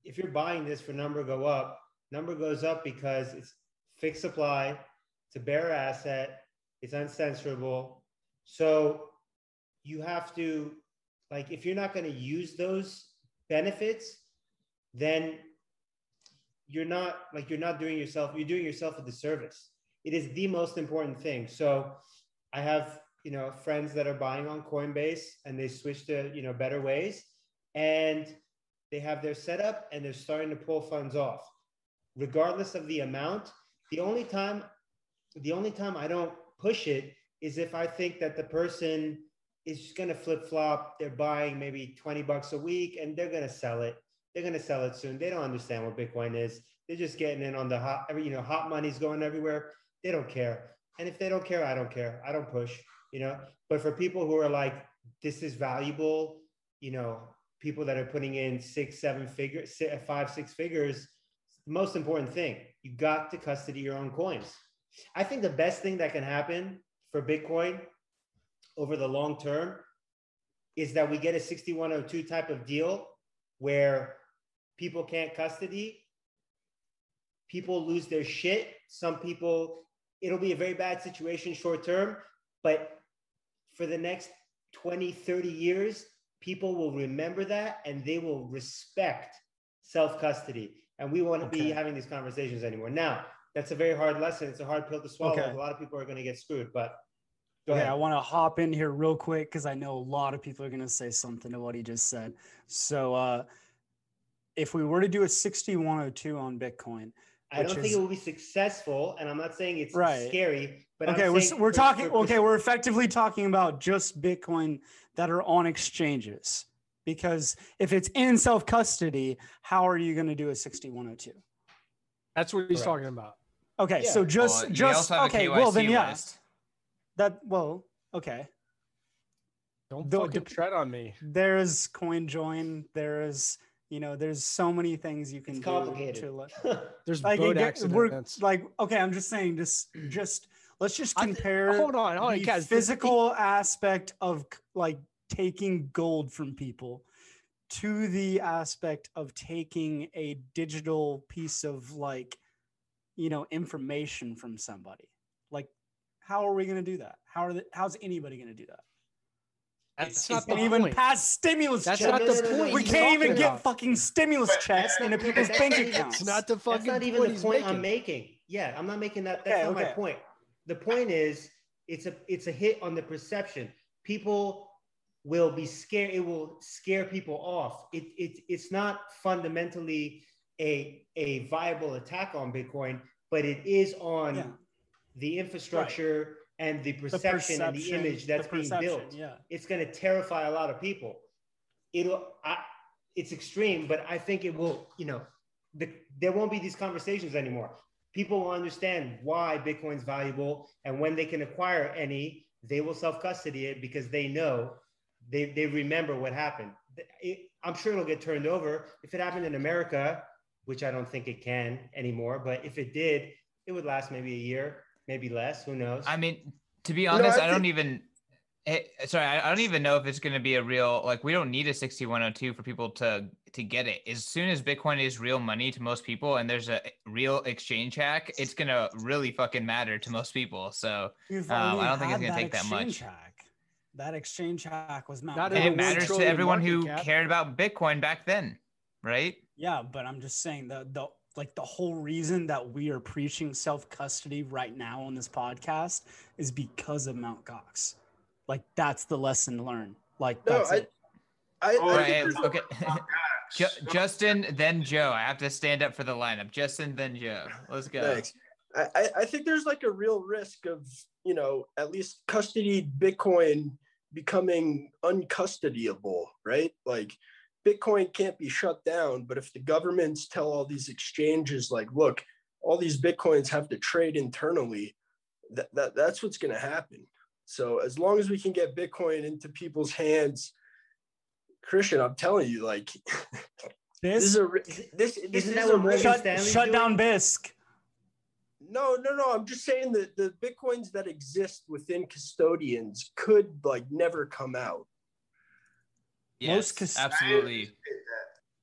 if you're buying this for number go up number goes up because it's fixed supply, it's a asset, it's uncensorable. So you have to, like, if you're not going to use those benefits, then you're not like you're not doing yourself you're doing yourself a disservice it is the most important thing so i have you know friends that are buying on coinbase and they switch to you know better ways and they have their setup and they're starting to pull funds off, regardless of the amount. The only time, the only time I don't push it is if I think that the person is just going to flip flop. They're buying maybe 20 bucks a week and they're going to sell it. They're going to sell it soon. They don't understand what Bitcoin is. They're just getting in on the hot, you know, hot money's going everywhere. They don't care. And if they don't care, I don't care. I don't push, you know. But for people who are like, this is valuable, you know, people that are putting in six, seven figures, five, six figures, most important thing, you got to custody your own coins. I think the best thing that can happen for Bitcoin over the long term is that we get a 6102 type of deal where people can't custody, people lose their shit. Some people, it'll be a very bad situation short term, but for the next 20, 30 years, people will remember that and they will respect self custody. And we won't okay. be having these conversations anymore. Now, that's a very hard lesson. It's a hard pill to swallow. Okay. A lot of people are going to get screwed, but Go okay, ahead. I want to hop in here real quick because I know a lot of people are going to say something to what he just said. So, uh, if we were to do a 6102 on Bitcoin, I don't is, think it will be successful, and I'm not saying it's right. scary. But okay, we're, we're for, talking. For, okay, we're effectively talking about just Bitcoin that are on exchanges. Because if it's in self custody, how are you going to do a 6102? That's what he's Correct. talking about. Okay, yeah. so just well, just okay. Well, then yeah. List. That well, okay. Don't the, fucking tread on me. There is CoinJoin. There is you know, there's so many things you can it's complicated. do. To, there's like boat accidents. Like okay, I'm just saying, just just let's just compare. I, hold on, hold on, the guys. Physical aspect of like taking gold from people to the aspect of taking a digital piece of like you know information from somebody like how are we going to do that? How are the, how's anybody going to do that? That's not the even pass stimulus That's checks. not the point. We can't even get fucking stimulus checks into people's bank accounts. It's not the fucking. That's not even the point I'm making. Yeah, I'm not making that. That's okay, not okay. my point. The point is, it's a it's a hit on the perception. People will be scared. It will scare people off. It, it it's not fundamentally a a viable attack on Bitcoin, but it is on. Yeah the infrastructure right. and the perception, the and the image that's the being built. Yeah. It's going to terrify a lot of people. It'll, I, it's extreme, but I think it will, you know, the, there won't be these conversations anymore. People will understand why Bitcoin's valuable and when they can acquire any, they will self custody it because they know they, they remember what happened. It, I'm sure it'll get turned over. If it happened in America, which I don't think it can anymore, but if it did, it would last maybe a year maybe less. Who knows? I mean, to be honest, no, I, I, don't even. Hey, sorry, I, don't even know if it's going to be a real like. We don't need a sixty-one hundred two for people to to get it. As soon as Bitcoin is real money to most people, and there's a real exchange hack, it's going to really fucking matter to most people. So um, I don't think it's going to take that much. Hack. That exchange hack was not. And it matters to everyone who cap. cared about Bitcoin back then, right? Yeah, but I'm just saying the the like the whole reason that we are preaching self custody right now on this podcast is because of Mount Gox. Like that's the lesson learned. Like that's I, it. I, I, right, okay. Justin, then Joe. I have to stand up for the lineup. Justin, then Joe. Let's go. Thanks. I, I think there's like a real risk of, you know, at least custody Bitcoin becoming uncustodiable, right? Like Bitcoin can't be shut down, but if the governments tell all these exchanges, like, look, all these Bitcoins have to trade internally, that, that that's what's going to happen. So as long as we can get Bitcoin into people's hands, Christian, I'm telling you, like this, this is a this this is a shut, shut down Bisq. No, no, no. I'm just saying that the bitcoins that exist within custodians could like never come out. Yes, Most absolutely,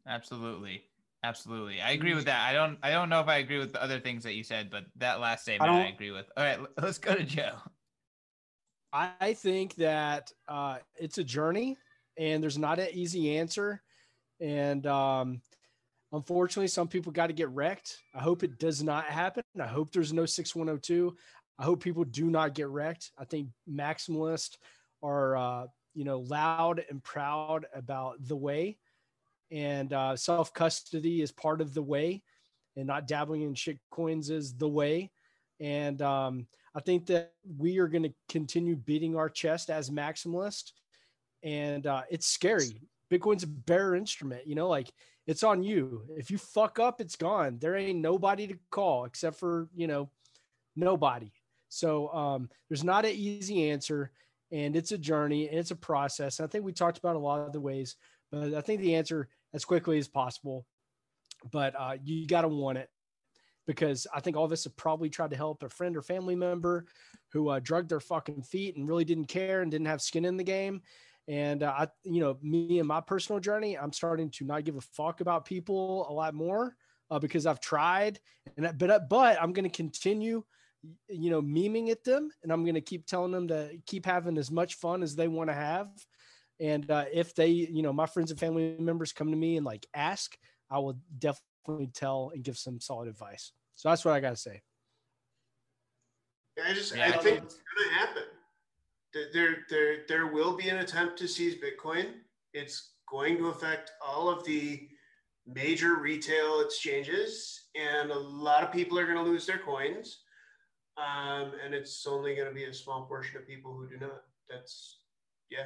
absolutely, absolutely. I agree with that. I don't, I don't know if I agree with the other things that you said, but that last statement I, I agree with. All right, let's go to Joe. I think that uh, it's a journey, and there's not an easy answer, and um, unfortunately, some people got to get wrecked. I hope it does not happen. I hope there's no 6102. I hope people do not get wrecked. I think maximalists are uh, you know, loud and proud about the way. and uh, self custody is part of the way, and not dabbling in shit coins is the way. And um, I think that we are going to continue beating our chest as maximalist, and uh, it's scary. Bitcoin's a bearer instrument, you know, like it's on you. If you fuck up, it's gone. There ain't nobody to call except for you know nobody. So um, there's not an easy answer, and it's a journey and it's a process. I think we talked about a lot of the ways, but I think the answer as quickly as possible. But uh, you got to want it because I think all of us have probably tried to help a friend or family member who uh, drugged their fucking feet and really didn't care and didn't have skin in the game. And uh, I, you know, me and my personal journey, I'm starting to not give a fuck about people a lot more uh, because I've tried, and but but I'm going to continue you know, memeing at them, and I'm going to keep telling them to keep having as much fun as they want to have. And uh, if they, you know, my friends and family members come to me and like ask, I will definitely tell and give some solid advice. So that's what I got to say. I just, yeah, I think it's going to happen. There, there, there will be an attempt to seize Bitcoin. It's going to affect all of the major retail exchanges, and a lot of people are going to lose their coins um, and it's only going to be a small portion of people who do not. That's yeah.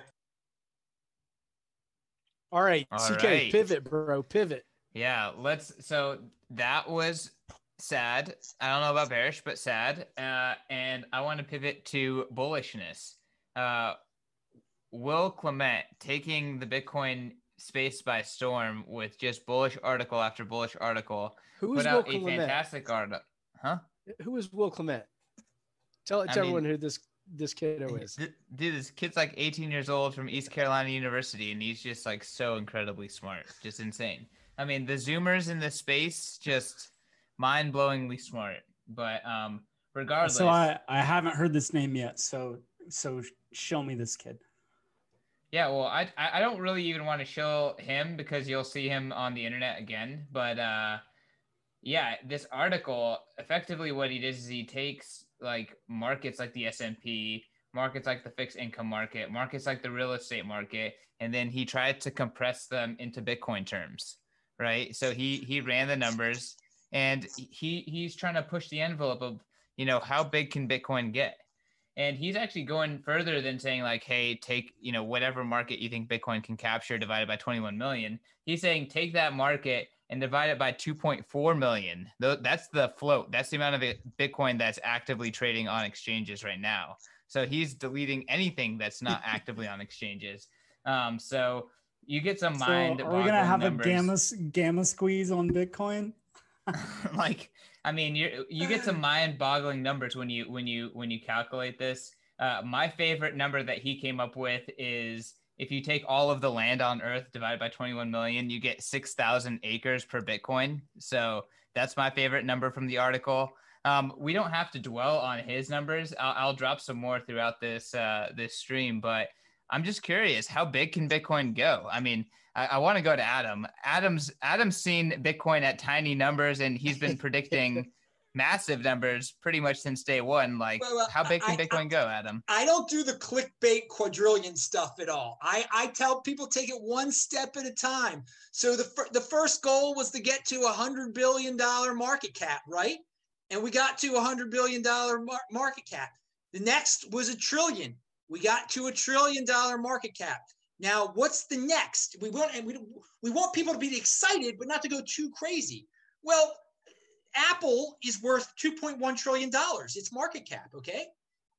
All right, All CK, right. pivot, bro, pivot. Yeah, let's. So that was sad. I don't know about bearish, but sad. Uh, and I want to pivot to bullishness. Uh, Will Clemente taking the Bitcoin space by storm with just bullish article after bullish article. Who is Will Clemente? a fantastic article. Huh? Who is Will Clemente? Tell, tell everyone who this this kiddo is. Dude, this kid's like 18 years old from East Carolina University, and he's just like so incredibly smart, just insane. I mean, the Zoomers in this space just mind blowingly smart. But um, regardless, so I I haven't heard this name yet. So so show me this kid. Yeah, well, I I don't really even want to show him because you'll see him on the internet again. But uh, yeah, this article effectively what he does is he takes like markets like the S&P, markets like the fixed income market, markets like the real estate market, and then he tried to compress them into Bitcoin terms, right? So he he ran the numbers and he he's trying to push the envelope of, you know, how big can Bitcoin get? And he's actually going further than saying like, hey, take, you know, whatever market you think Bitcoin can capture divided by 21 million. He's saying take that market and divide it by 2.4 million. That's the float. That's the amount of Bitcoin that's actively trading on exchanges right now. So he's deleting anything that's not actively on exchanges. Um, so you get some mind. So are we gonna have numbers. a gamma gamma squeeze on Bitcoin? like, I mean, you you get some mind-boggling numbers when you when you when you calculate this. Uh, my favorite number that he came up with is if you take all of the land on earth divided by 21 million you get 6000 acres per bitcoin. So that's my favorite number from the article. Um, we don't have to dwell on his numbers. I'll, I'll drop some more throughout this uh, this stream but i'm just curious how big can bitcoin go? I mean i, I want to go to adam. Adam's adam's seen bitcoin at tiny numbers and he's been predicting massive numbers pretty much since day one. Like, well, well, how big can I, Bitcoin I, go, Adam? I don't do the clickbait quadrillion stuff at all. I, I tell people take it one step at a time. So the, fir- the first goal was to get to a $100 billion market cap, right? And we got to a $100 billion mar- market cap. The next was a trillion. We got to a trillion dollar market cap. Now, what's the next? We want and we, we want people to be excited, but not to go too crazy. Well, Apple is worth $2.1 trillion, its market cap, okay?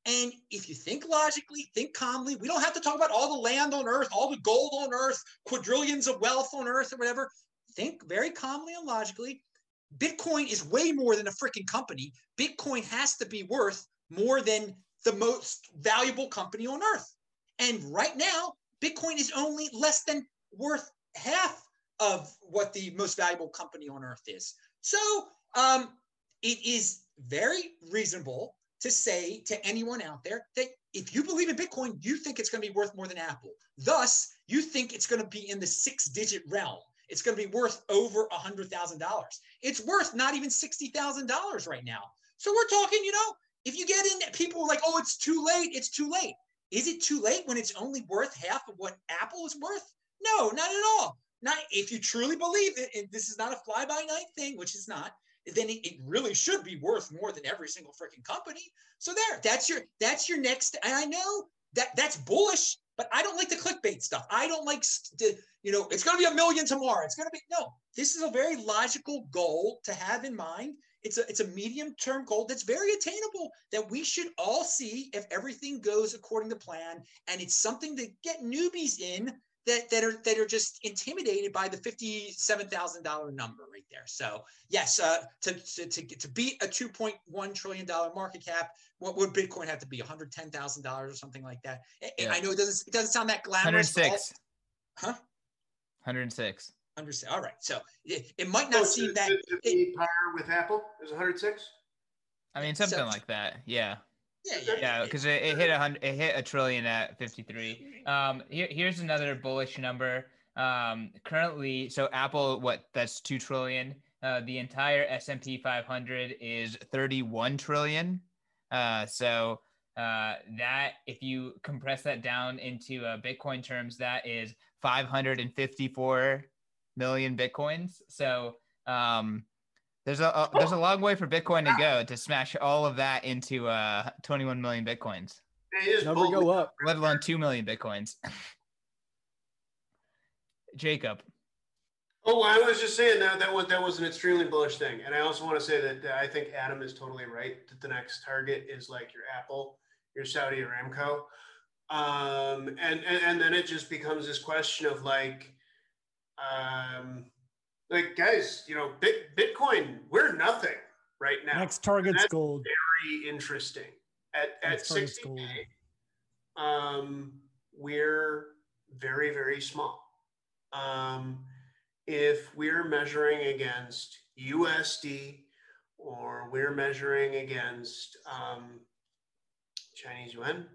And if you think logically, think calmly, we don't have to talk about all the land on earth, all the gold on earth, quadrillions of wealth on earth, or whatever. Think very calmly and logically. Bitcoin is way more than a freaking company. Bitcoin has to be worth more than the most valuable company on earth. And right now, Bitcoin is only less than worth half of what the most valuable company on earth is. So um, it is very reasonable to say to anyone out there that if you believe in Bitcoin, you think it's going to be worth more than Apple. Thus, you think it's going to be in the six digit realm. It's going to be worth over a $100,000. It's worth not even $60,000 right now. So we're talking, you know, if you get in, people are like, oh, it's too late. It's too late. Is it too late when it's only worth half of what Apple is worth? No, not at all. Not if you truly believe it, and this is not a fly by night thing, which is not, then it, really should be worth more than every single freaking company. So there, that's your that's your next. And I know that that's bullish, but I don't like the clickbait stuff. I don't like you know, it's going to be a million tomorrow. It's going to be no. This is a very logical goal to have in mind. It's a it's a medium term goal that's very attainable that we should all see if everything goes according to plan. And it's something to get newbies in that, that are that are just intimidated by the fifty-seven thousand dollar number right there. So yes, uh, to, to to beat a two point one trillion dollar market cap, what would Bitcoin have to be? One hundred ten thousand dollars or something like that. Yeah. I know it doesn't it doesn't sound that glamorous. Hundred six. Huh? Hundred six. Hundred six. All right. So it, it might not oh, seem that. The par with Apple is one hundred six. I mean, something so, like that. Yeah. Yeah, yeah, because it, it, hit a hundred, it hit a trillion at 53. Um, here, here's another bullish number. Um, currently, so Apple, what that's two trillion. Uh, the entire S&P 500 is 31 trillion. Uh, so uh, that if you compress that down into uh, Bitcoin terms, that is 554 million bitcoins. So um, there's a, a, there's a long way for Bitcoin to go to smash all of that into uh 21 million bitcoins. Never go up. Let alone two million bitcoins. Jacob. Oh, I was just saying that that was that was an extremely bullish thing, and I also want to say that, that I think Adam is totally right that the next target is like your Apple, your Saudi Aramco, um, and, and and then it just becomes this question of like, um, like guys, you know, Bitcoin, we're nothing right now. Next target's gold. Very interesting. At at sixty k, um, we're very very small. Um, if we're measuring against USD or we're measuring against um, Chinese yuan,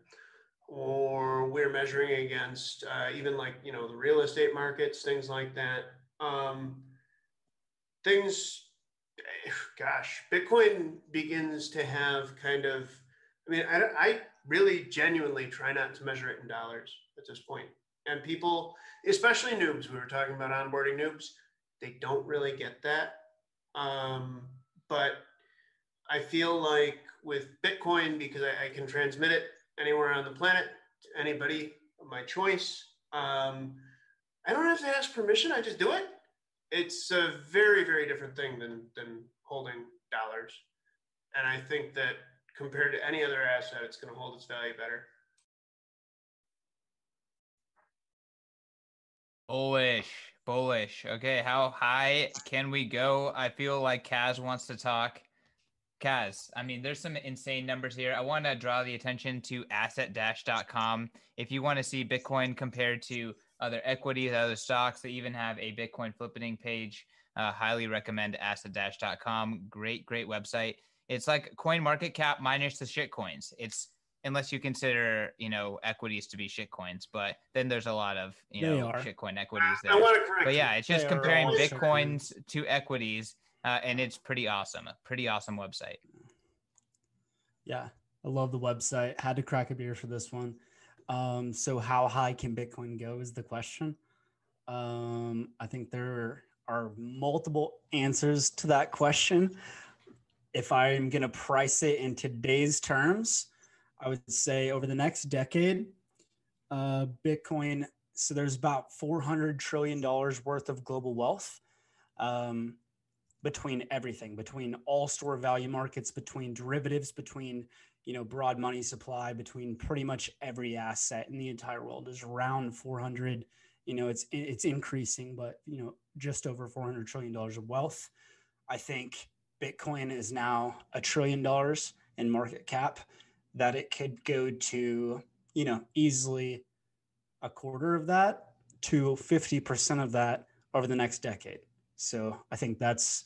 or we're measuring against uh, even like you know the real estate markets, things like that. Um, things, gosh, Bitcoin begins to have kind of, I mean, I, I really genuinely try not to measure it in dollars at this point. And people, especially noobs, we were talking about onboarding noobs, they don't really get that. Um, but I feel like with Bitcoin, because I, I, can transmit it anywhere on the planet to anybody of my choice, um, I don't have to ask permission. I just do it it's a very very different thing than than holding dollars. And i think that compared to any other asset it's going to hold its value better. Bullish bullish. Okay how high can we go? I feel like kaz wants to talk. Kaz, I mean, there's some insane numbers here. I want to draw the attention to asset-dash.com. If you want to see Bitcoin compared to other equities, other stocks. They even have a Bitcoin flipping page. Uh, highly recommend asset-dash.com. Great, great website. It's like coin market cap minus the shit coins. It's unless you consider, you know, equities to be shit coins, but then there's a lot of, you they know, are. shitcoin equities there. But yeah, it's just they comparing Bitcoins to equities. Uh, and it's pretty awesome. A pretty awesome website. Yeah. I love the website. Had to crack a beer for this one. Um, so how high can Bitcoin go is the question. Um, I think there are multiple answers to that question. If I'm going to price it in today's terms, I would say over the next decade, uh, Bitcoin. So there's about 400 trillion dollars worth of global wealth um, between everything, between all store value markets, between derivatives, between you know broad money supply between pretty much every asset in the entire world is around 400 you know it's it's increasing but you know just over 400 trillion dollars of wealth. I think bitcoin is now a trillion dollars in market cap that it could go to you know easily a quarter of that to 50% of that over the next decade. So i think that's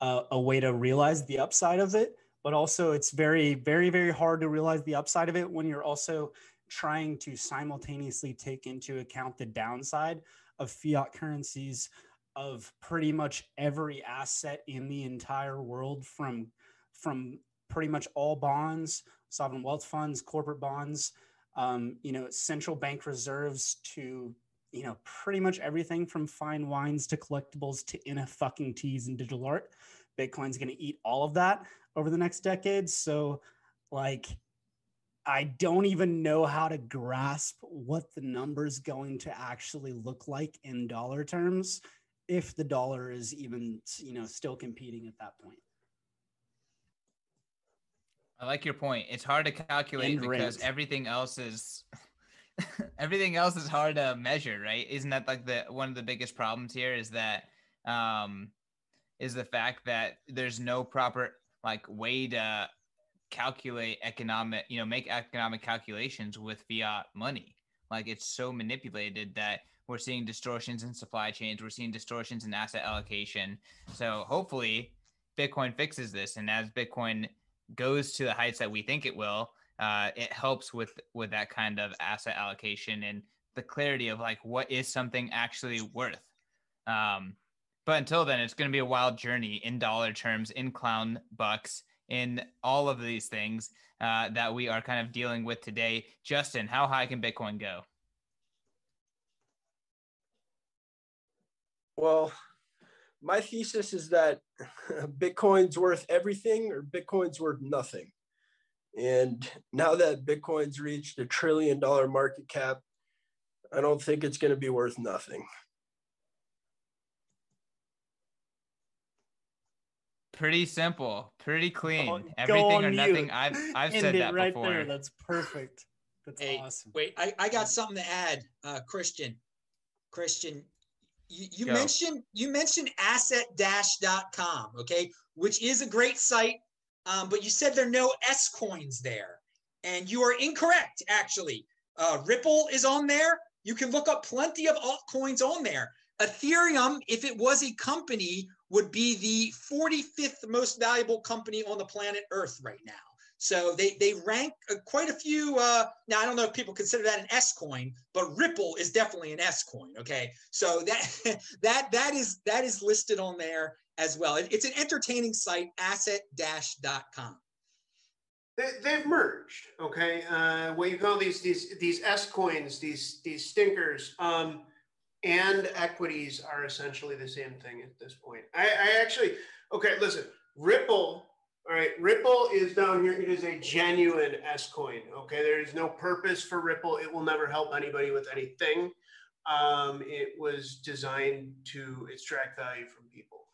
a, a way to realize the upside of it but also it's very very very hard to realize the upside of it when you're also trying to simultaneously take into account the downside of fiat currencies of pretty much every asset in the entire world from from pretty much all bonds sovereign wealth funds corporate bonds um, you know central bank reserves to you know, pretty much everything from fine wines to collectibles to in a fucking teas and digital art. Bitcoin's going to eat all of that over the next decade. So, like, I don't even know how to grasp what the number's going to actually look like in dollar terms if the dollar is even, you know, still competing at that point. I like your point. It's hard to calculate End because rant. everything else is everything else is hard to measure, right? Isn't that like the one of the biggest problems here is that um is the fact that there's no proper like way to calculate economic, you know, make economic calculations with fiat money. Like it's so manipulated that we're seeing distortions in supply chains, we're seeing distortions in asset allocation. So hopefully Bitcoin fixes this and as Bitcoin goes to the heights that we think it will, uh, it helps with with that kind of asset allocation and the clarity of like what is something actually worth. Um, but until then, it's going to be a wild journey in dollar terms, in clown bucks, in all of these things uh, that we are kind of dealing with today. Justin, how high can Bitcoin go? Well, my thesis is that Bitcoin's worth everything or Bitcoin's worth nothing. And now that Bitcoin's reached a trillion dollar market cap, I don't think it's going to be worth nothing. Pretty simple, pretty clean. Go- go Everything on or nothing. I've I've End said it that right before. there. That's perfect. That's Hey, awesome. Wait, I, I got something to add, uh, Christian. Christian, you, you Go. mentioned you mentioned asset-dash.com, okay, which is a great site, um, but you said there are no S coins there, and you are incorrect. Actually, uh, Ripple is on there. You can look up plenty of altcoins on there. Ethereum, if it was a company, would be the 45th most valuable company on the planet Earth right now. So they they rank uh, quite a few. Uh, now I don't know if people consider that an S coin, but Ripple is definitely an S coin. Okay, so that that that is that is listed on there as well. It- it's an entertaining site, asset-dash.com. They, they've merged. Okay, uh, what you call these these these S coins, these these stinkers, um, and equities are essentially the same thing at this point. I, I actually okay. Listen, Ripple. All right, Ripple is down here. It is a genuine S coin. Okay, there is no purpose for Ripple. It will never help anybody with anything. Um, it was designed to extract value from people.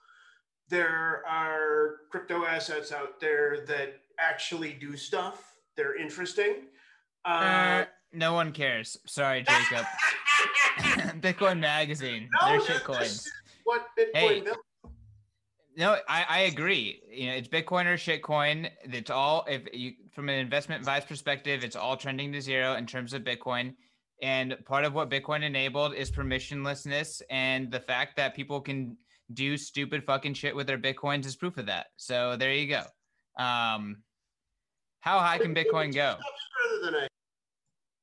There are crypto assets out there that actually do stuff. They're interesting. Uh, no one cares. Sorry, Jacob. Bitcoin Magazine. no, They're shit coins. what Bitcoin Hey. No, I, I agree. You know, it's Bitcoin or shitcoin. It's all if you from an investment advice perspective, it's all trending to zero in terms of Bitcoin. And part of what Bitcoin enabled is permissionlessness, and the fact that people can do stupid fucking shit with their bitcoins is proof of that. So there you go. Um, how high can Bitcoin go?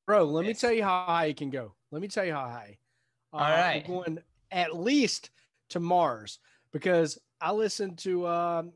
Further than I Bro, let me tell you how high it can go. Let me tell you how high. Uh, All right. We're going at least to Mars because I listened to um,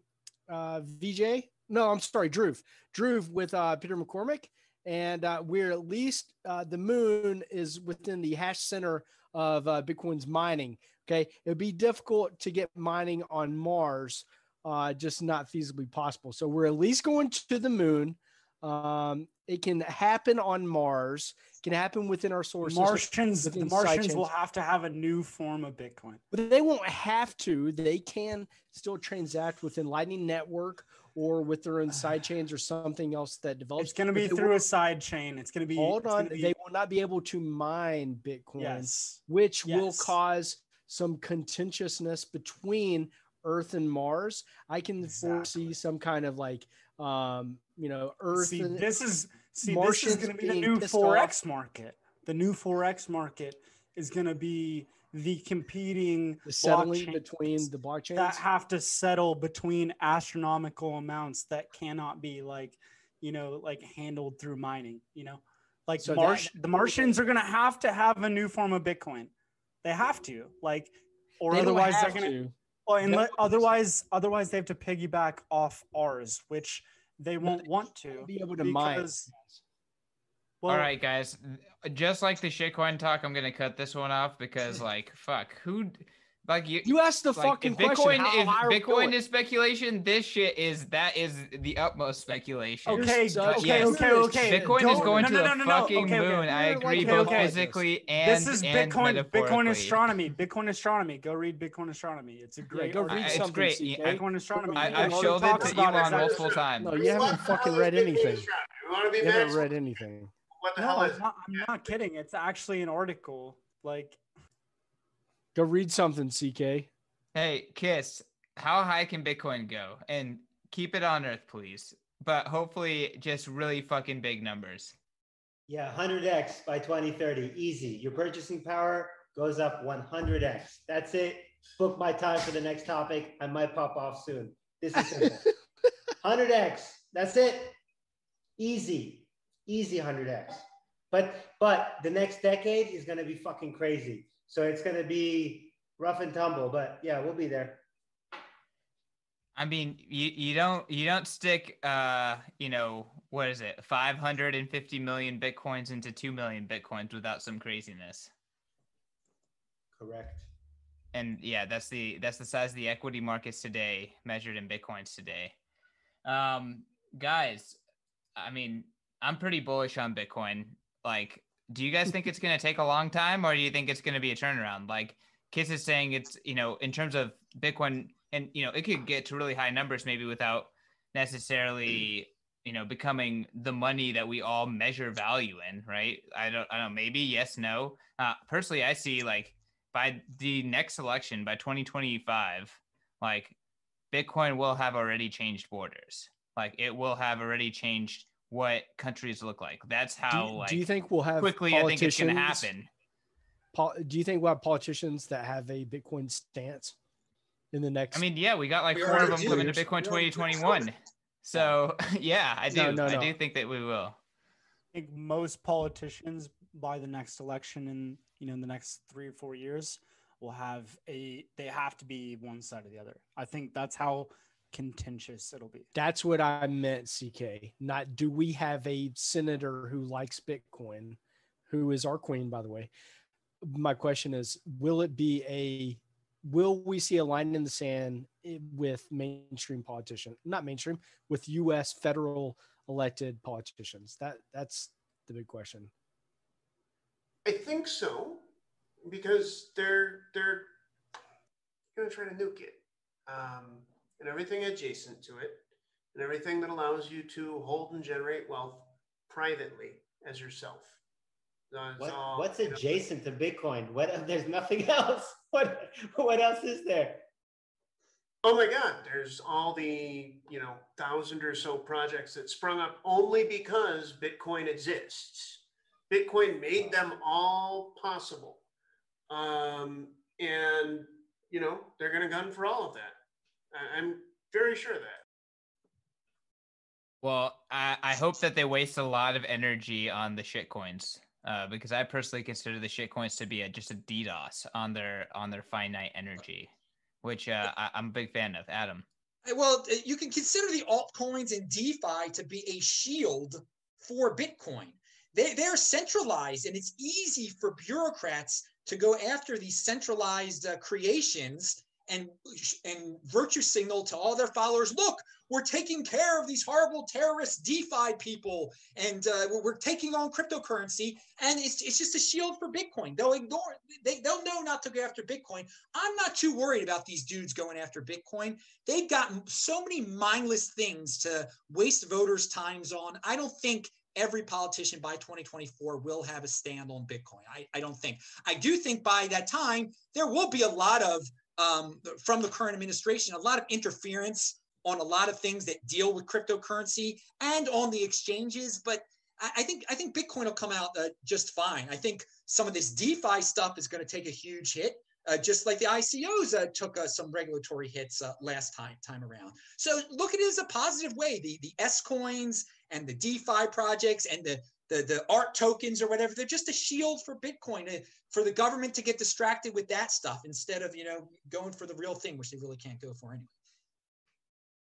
uh, VJ. No, I'm sorry, Drew. Drew with uh, Peter McCormack. And uh, we're at least uh, the moon is within the hash center of uh, Bitcoin's mining. Okay. It would be difficult to get mining on Mars, uh, just not feasibly possible. So we're at least going to the moon. Um, it can happen on Mars. It can happen within our system, Martians, the Martians will have to have a new form of Bitcoin. but they won't have to. They can still transact within Lightning Network or with their own side chains or something else that develops. It's going to be through a side chain. It's going to be. Hold on, be- they will not be able to mine Bitcoin, yes. which will cause some contentiousness between Earth and Mars. I can foresee some kind of like, um, you know, Earth. See, and, this is see, Martians this is going to be the being new pissed forex market. The new forex market is going to be the competing the settling between the blockchains. that have to settle between astronomical amounts that cannot be like, you know, like handled through mining. You know, like So Marsh, that- the Martians are going to have to have a new form of Bitcoin. They have to like, or They otherwise they're have going to to. well, and That let, otherwise, otherwise they have to piggyback off ours, which they won't they want to be able to mine. because Well, All right, guys. Just like the shitcoin talk, I'm gonna cut this one off because, like, fuck, who like you, you asked the like, fucking if Bitcoin, question. if Bitcoin is speculation, this shit is that is the utmost speculation. Okay, okay, yes. okay, okay. Bitcoin Don't, is going no, no, to the no, fucking okay, moon. I agree, both physically and this is and Bitcoin. Bitcoin astronomy. Bitcoin astronomy. Go read Bitcoin astronomy. It's a great. Yeah, go read It's great. Bitcoin astronomy. I, have showed it to Elon multiple times. No, you haven't fucking read anything. You haven't read anything. What the hell is? I'm not kidding. It's actually an article. Like, go read something, CK. Hey, Kiss, how high can Bitcoin go? And keep it on Earth, please. But hopefully, just really fucking big numbers. Yeah, 100x by 2030. Easy. Your purchasing power goes up 100x. That's it. Book my time for the next topic. I might pop off soon. This is simple. 100x. That's it. Easy. Easy 100x. But but the next decade is going to be fucking crazy. So it's going to be rough and tumble, but yeah, we'll be there. I mean, you, you don't you don't stick uh you know what is it 550 million bitcoins into 2 million bitcoins without some craziness. Correct. And yeah, that's the that's the size of the equity markets today measured in bitcoins today. Um guys, I mean, I'm pretty bullish on Bitcoin. Like, do you guys think it's going to take a long time or do you think it's going to be a turnaround? Like Kiss is saying it's, you know, in terms of Bitcoin, and, you know, it could get to really high numbers maybe without necessarily, you know, becoming the money that we all measure value in, right? I don't, I don't know, maybe yes, no. Uh, personally, I see like by the next election, by 2025, like Bitcoin will have already changed borders. Like it will have already changed what countries look like. That's how. Do, like, do you think we'll have quickly? I think it's going to happen do you think we'll have politicians that have a Bitcoin stance in the next? I mean, yeah, we got like we four of them coming to Bitcoin 2021. So yeah, I do. No, no, no. I do think that we will. I think most politicians by the next election in you know in the next three or four years will have a they have to be one side or the other. I think that's how contentious it'll be. That's what I meant, CK. Not do we have a senator who likes Bitcoin, who is our queen, by the way, my question is will it be a will we see a line in the sand with mainstream politicians not mainstream with us federal elected politicians that that's the big question i think so because they're they're going to try to nuke it um, and everything adjacent to it and everything that allows you to hold and generate wealth privately as yourself what, all, what's adjacent know, to Bitcoin? What there's nothing else. What what else is there? Oh my God! There's all the you know thousand or so projects that sprung up only because Bitcoin exists. Bitcoin made them all possible, um, and you know they're going to gun for all of that. I'm very sure of that. Well, I, I hope that they waste a lot of energy on the shit coins uh, because I personally consider the shitcoins to be a, just a DDoS on their on their finite energy, which uh, I, am a big fan of. Adam. Well, uh, you can consider the altcoins and DeFi to be a shield for Bitcoin. They they're centralized, and it's easy for bureaucrats to go after these centralized uh, creations and and virtue signal to all their followers look we're taking care of these horrible terrorist defi people and uh, we're taking on cryptocurrency and it's, it's just a shield for bitcoin they'll ignore they, they'll know not to go after bitcoin i'm not too worried about these dudes going after bitcoin they've got so many mindless things to waste voters times on i don't think every politician by 2024 will have a stand on Bitcoin. I, I, don't think. I do think by that time, there will be a lot of um, from the current administration, a lot of interference on a lot of things that deal with cryptocurrency and on the exchanges. But I, I think I think Bitcoin will come out uh, just fine. I think some of this DeFi stuff is going to take a huge hit. Uh, just like the ICOs uh, took uh, some regulatory hits uh, last time time around. So look at it as a positive way. The the S coins and the DeFi projects and the the, the art tokens or whatever they're just a shield for bitcoin uh, for the government to get distracted with that stuff instead of you know going for the real thing which they really can't go for anyway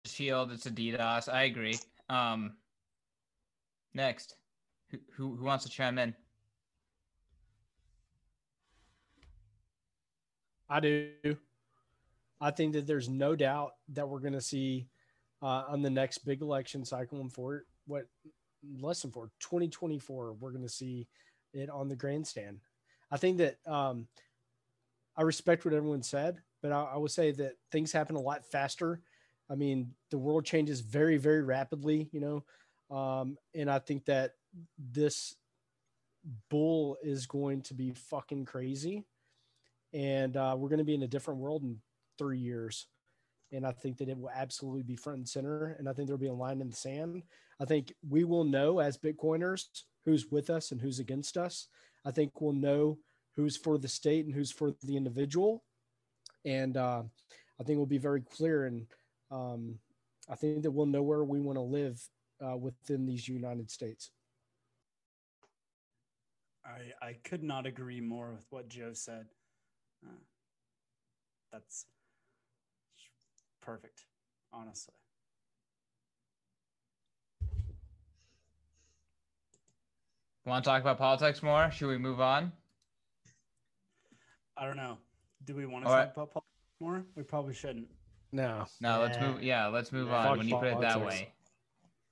shield it's a ddos i agree um next who, who wants to chime in? I do. I think that there's no doubt that we're going to see uh, on the next big election cycle and for what less than for 2024, we're going to see it on the grandstand. I think that um, I respect what everyone said, but I, I will say that things happen a lot faster. I mean, the world changes very, very rapidly, you know, um, and I think that this bull is going to be fucking crazy, and uh, we're going to be in a different world in three years. And I think that it will absolutely be front and center. And I think there'll be a line in the sand. I think we will know as Bitcoiners who's with us and who's against us. I think we'll know who's for the state and who's for the individual. And uh, I think we'll be very clear. And um, I think that we'll know where we want to live uh, within these United States. I, I could not agree more with what Joe said. Uh, that's perfect, honestly. Want to talk about politics more? Should we move on? I don't know. Do we want to All talk right. about politics more? We probably shouldn't. No. No, yeah. let's move. Yeah, let's move on when you put it that way.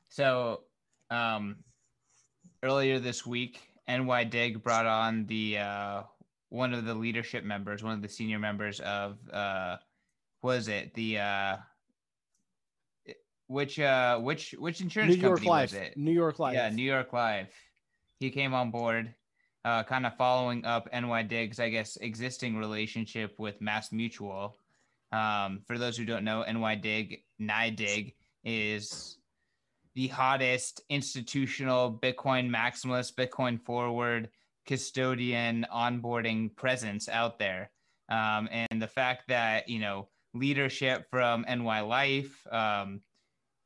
So, um, earlier this week, NYDIG brought on the uh, one of the leadership members, one of the senior members of uh, was it the uh, which uh which which insurance New York company Life. was it? New York Life. Yeah, New York Life. He came on board, uh, kind of following up NY NYDIG's, I guess, existing relationship with Mass Mutual. Um, for those who don't know, NY NYDIG, NYDIG is the hottest institutional Bitcoin maximalist, Bitcoin forward custodian onboarding presence out there. Um, and the fact that, you know, leadership from NY Life, um,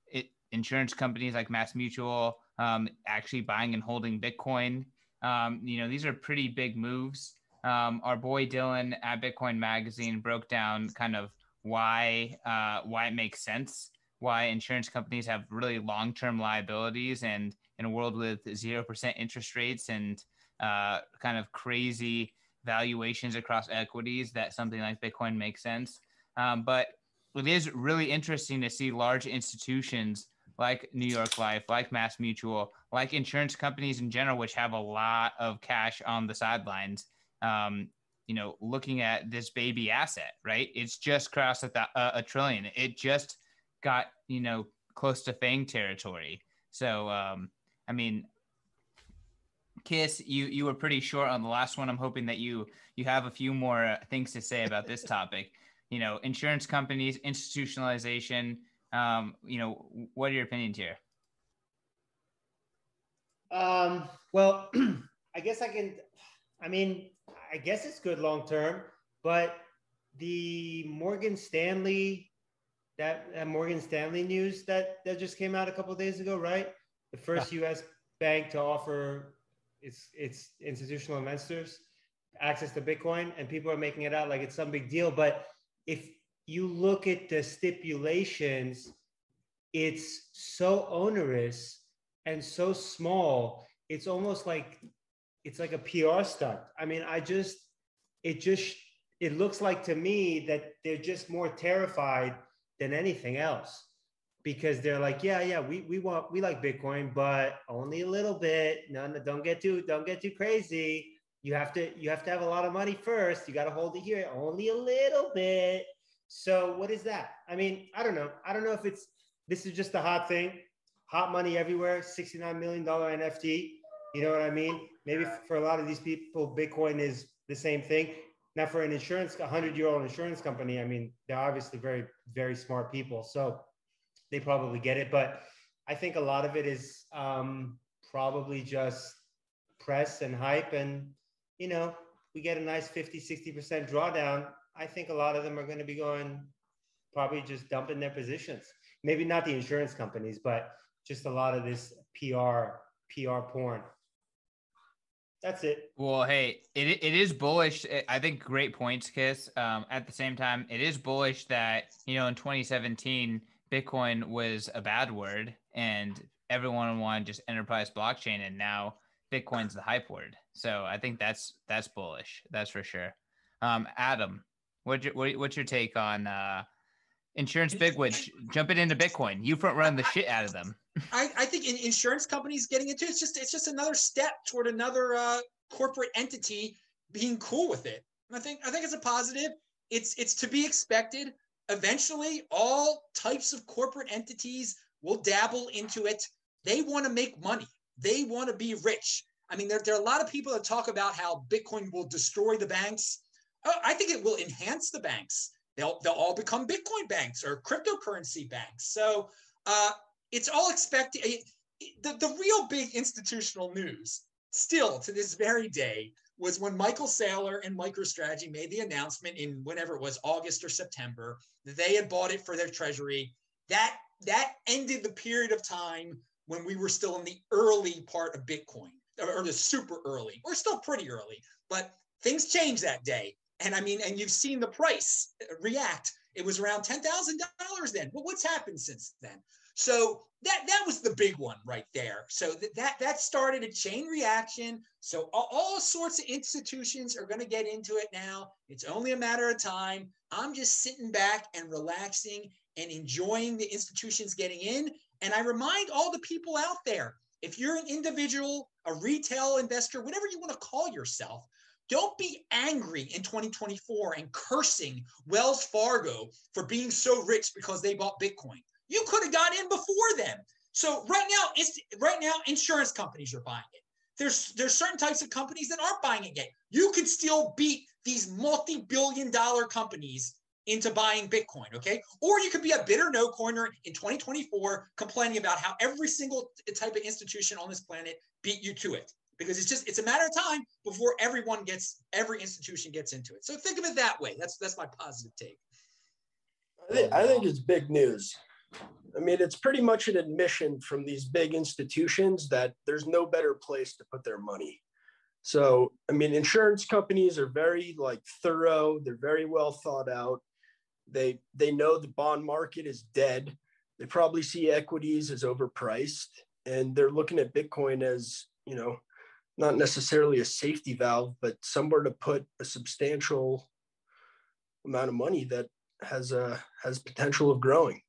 it, insurance companies like Mass Mutual, um, actually buying and holding Bitcoin. Um, you know, these are pretty big moves. Um, our boy Dylan at Bitcoin Magazine broke down kind of why uh, why it makes sense why insurance companies have really long term liabilities and in a world with 0% interest rates and uh, kind of crazy valuations across equities that something like Bitcoin makes sense. Um, but it is really interesting to see large institutions like New York Life, like Mass Mutual, like insurance companies in general, which have a lot of cash on the sidelines. Um, you know, looking at this baby asset, right? It's just crossed a, a trillion. It just got you know close to FAANG territory. So um, I mean, Kiss, you you were pretty short on the last one. I'm hoping that you you have a few more uh, things to say about this topic. You know, insurance companies, institutionalization. Um, you know, what are your opinions here? Um, well, I guess I can. I mean, I guess it's good long term, but the Morgan Stanley that, that Morgan Stanley news that that just came out a couple days ago, right? The first. U.S. bank to offer its its institutional investors access to Bitcoin, and people are making it out like it's some big deal. But if you look at the stipulations, it's so onerous and so small. It's almost like it's like a PR stunt. I mean, I just it just it looks like to me that they're just more terrified than anything else because they're like, yeah, yeah, we, we want, we like Bitcoin, but only a little bit. No, no, don't get too, don't get too crazy. You have to, you have to have a lot of money first. You got to hold it here only a little bit. So what is that? I mean, I don't know. I don't know if it's, this is just a hot thing, hot money everywhere, $69 million NFT. You know what I mean? Maybe for a lot of these people, Bitcoin is the same thing. Now, for an insurance, a hundred year old insurance company, I mean, they're obviously very, very smart people. So they probably get it. But I think a lot of it is um, probably just press and hype. And, you know, we get a nice 50, 60% drawdown. I think a lot of them are going to be going, probably just dumping their positions. Maybe not the insurance companies, but just a lot of this PR, PR porn. That's it. Well, hey, it, it is bullish. I think great points, Kiss. Um, at the same time, it is bullish that, you know, in 2017, Bitcoin was a bad word and everyone wanted just enterprise blockchain. And now Bitcoin's the hype word. So I think that's that's bullish. That's for sure. Um, Adam, what's your what's your take on uh, insurance bigwig jumping into Bitcoin? You front run the shit out of them. I, I think in insurance companies getting into it's just it's just another step toward another uh, corporate entity being cool with it. I think I think it's a positive. It's it's to be expected. Eventually, all types of corporate entities will dabble into it. They want to make money. They want to be rich. I mean, there, there are a lot of people that talk about how Bitcoin will destroy the banks. Oh, I think it will enhance the banks. They'll they'll all become Bitcoin banks or cryptocurrency banks. So uh, it's all expected. The, the real big institutional news, still to this very day, was when Michael Saylor and MicroStrategy made the announcement in whenever it was August or September that they had bought it for their treasury. That that ended the period of time when we were still in the early part of Bitcoin or the super early. We're still pretty early, but things changed that day. And I mean, and you've seen the price react. It was around ten thousand dollars then. Well, what's happened since then? So that that was the big one right there. So that that, that started a chain reaction. So all, all sorts of institutions are going to get into it now. It's only a matter of time. I'm just sitting back and relaxing and enjoying the institutions getting in. And I remind all the people out there, if you're an individual, a retail investor, whatever you want to call yourself, don't be angry in 2024 and cursing Wells Fargo for being so rich because they bought Bitcoin. You could have got in before them. So right now, it's right now insurance companies are buying it. There's there's certain types of companies that aren't buying it yet. You could still beat these multi-billion dollar companies into buying Bitcoin, okay? Or you could be a bitter no coiner in 2024 complaining about how every single type of institution on this planet beat you to it because it's just it's a matter of time before everyone gets every institution gets into it. So think of it that way. That's that's my positive take. I think, I think it's big news. I mean, it's pretty much an admission from these big institutions that there's no better place to put their money. So, I mean, insurance companies are very like thorough. They're very well thought out. They they know the bond market is dead. They probably see equities as overpriced, and they're looking at Bitcoin as you know not necessarily a safety valve, but somewhere to put a substantial amount of money that has a has potential of growing.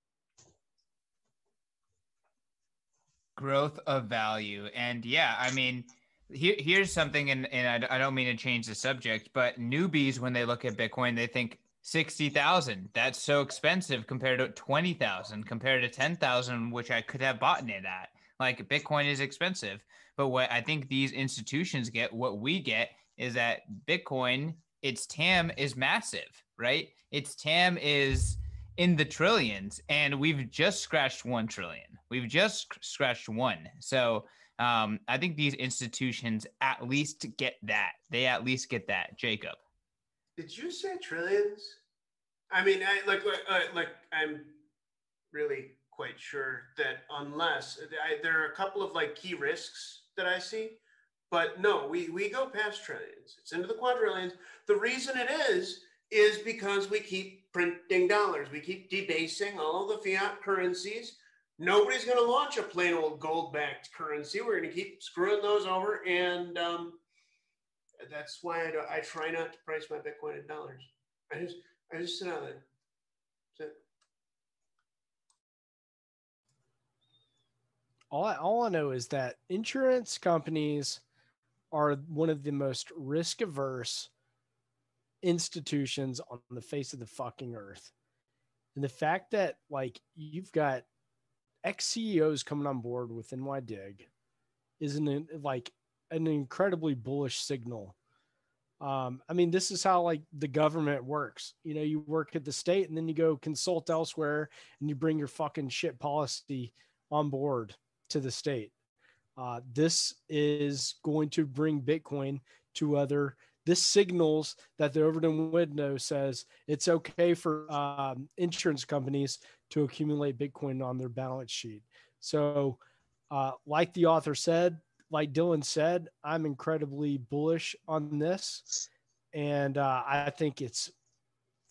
Growth of value, and yeah, I mean, here, here's something, and, and I, I don't mean to change the subject, but newbies when they look at Bitcoin, they think sixty thousand. That's so expensive compared to twenty thousand, compared to ten thousand, which I could have bought it at. Like Bitcoin is expensive. But what I think these institutions get, what we get is that Bitcoin, its TAM is massive, right? Its TAM is in the trillions, and we've just scratched one trillion. We've just scratched one. So um, I think these institutions at least get that. They at least get that. Jacob. Did you say trillions? I mean, I like, uh, like I'm really quite sure that unless I, there are a couple of like key risks that I see. But no, we, we go past trillions. It's into the quadrillions. The reason it is, is because we keep printing dollars. We keep debasing all of the fiat currencies. Nobody's going to launch a plain old gold backed currency. We're going to keep screwing those over. And um, that's why I, I try not to price my Bitcoin in dollars. I just, I just sit out there. all I, all I know is that insurance companies are one of the most risk averse institutions on the face of the fucking earth. And the fact that like you've got ex CEOs coming on board with NYDIG is an like an incredibly bullish signal. Um, I mean, this is how like the government works. You know, you work at the state and then you go consult elsewhere and you bring your fucking shit policy on board to the state. Uh, this is going to bring Bitcoin to other. This signals that the Overton window says it's okay for um, insurance companies to accumulate Bitcoin on their balance sheet. So, uh, like the author said, like Dylan said, I'm incredibly bullish on this, and uh, I think it's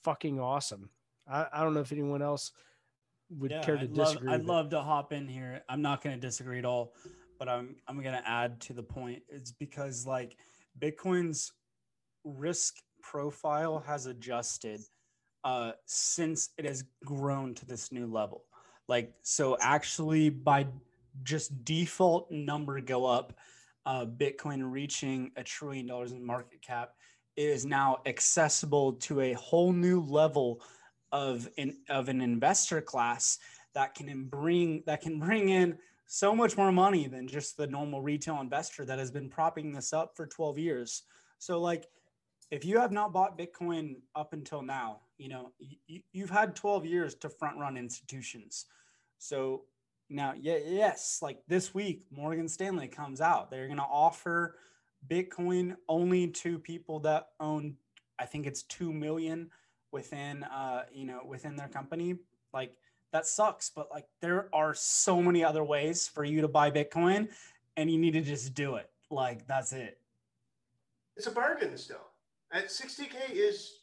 fucking awesome. I, I don't know if anyone else would yeah, care to I'd disagree. Love, I'd love to hop in here. I'm not going to disagree at all. but I'm I'm gonna add to the point. It's because like Bitcoin's risk profile has adjusted uh, since it has grown to this new level. Like so, actually, by just default number go up, uh, Bitcoin reaching a trillion dollars in market cap is now accessible to a whole new level of an of an investor class that can bring that can bring in so much more money than just the normal retail investor that has been propping this up for 12 years. So like if you have not bought Bitcoin up until now, you know, you, you've had 12 years to front run institutions. So now, yeah, yes, like this week, Morgan Stanley comes out. They're going to offer Bitcoin only to people that own, I think it's 2 million within, uh, you know, within their company. Like that sucks, but like there are so many other ways for you to buy Bitcoin and you need to just do it. Like that's it. It's a bargain still. At 60K is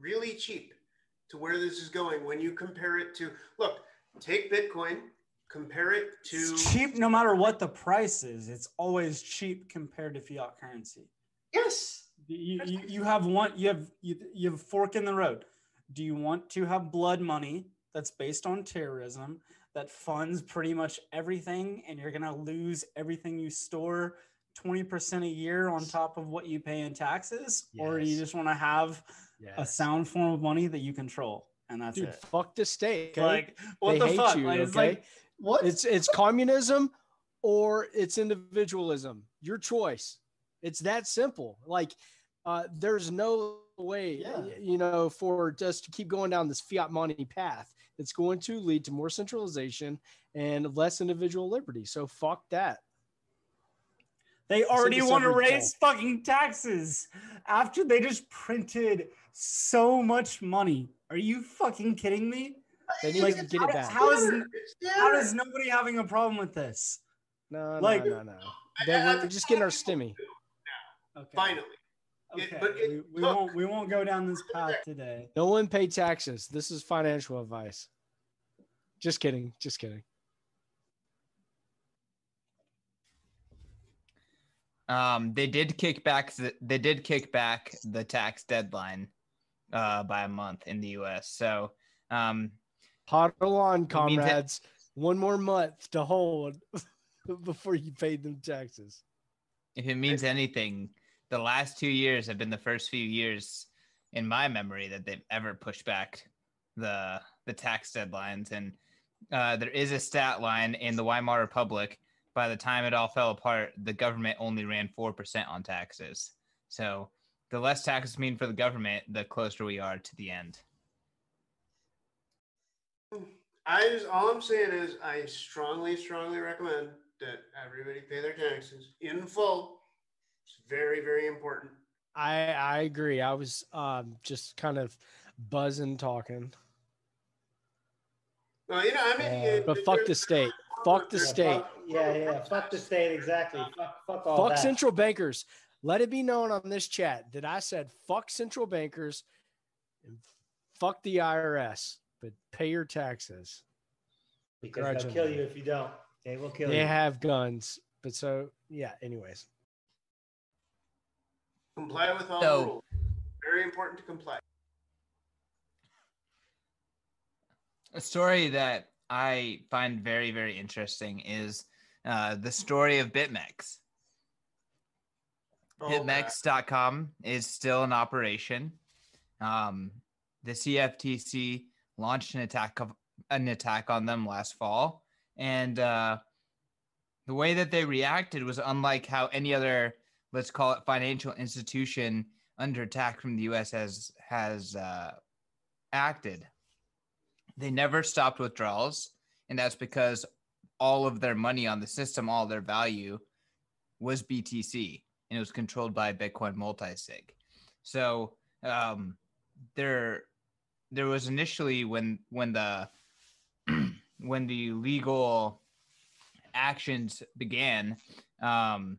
really cheap to where this is going when you compare it to look, take Bitcoin, compare it to it's cheap no matter what the price is. It's always cheap compared to fiat currency. Yes. You, you, you have one you have you, you have fork in the road. Do you want to have blood money that's based on terrorism that funds pretty much everything and you're going to lose everything you store 20% a year on top of what you pay in taxes yes. or do you just want to have yes. a sound form of money that you control and that's Dude, it fuck the state okay? like what they the fuck you, like, it's like what? It's it's communism or it's individualism. Your choice. It's that simple. Like uh, there's no way yeah. you know for just to keep going down this fiat money path. It's going to lead to more centralization and less individual liberty. So fuck that. They already want to raise fucking taxes after they just printed so much money. Are you fucking kidding me? They need like, to get it back. How is how is nobody having a problem with this? No, like, no, no, no. They, we're just getting our stimmy. Okay. Finally. Okay. It, but it, we, we won't we won't go down this path today. No one paid taxes. This is financial advice. Just kidding. Just kidding. Um, they did kick back. The, they did kick back the tax deadline uh, by a month in the U.S. So, um, HODL on, comrades. One more month to hold before you pay them taxes. If it means anything, the last two years have been the first few years in my memory that they've ever pushed back the the tax deadlines. And uh, there is a stat line in the Weimar Republic by the time it all fell apart, the government only ran 4% on taxes. So the less taxes mean for the government, the closer we are to the end. I just, all I'm saying is I strongly, strongly recommend that everybody pay their taxes in full. It's very, very important. I I agree. I was um, just kind of buzzing talking. Well, you know, I mean, uh, it, but fuck the state. Fuck the state. Yeah, yeah. Fuck the state. Exactly. Fuck, fuck all Fuck that. central bankers. Let it be known on this chat that I said fuck central bankers and fuck the IRS, but pay your taxes. Because they'll kill you if you don't. They will kill they you. They have guns. But so, yeah, anyways. Comply with all so, rules. Very important to comply. A story that I find very, very interesting is uh, the story of BitMEX. Oh, BitMEX.com is still in operation. Um, the CFTC launched an attack of an attack on them last fall, and uh, the way that they reacted was unlike how any other, let's call it, financial institution under attack from the U.S. has has uh, acted they never stopped withdrawals, and that's because all of their money on the system, all their value was BTC, and it was controlled by Bitcoin multisig. So um, there, there was initially when when the when the legal actions began. Um,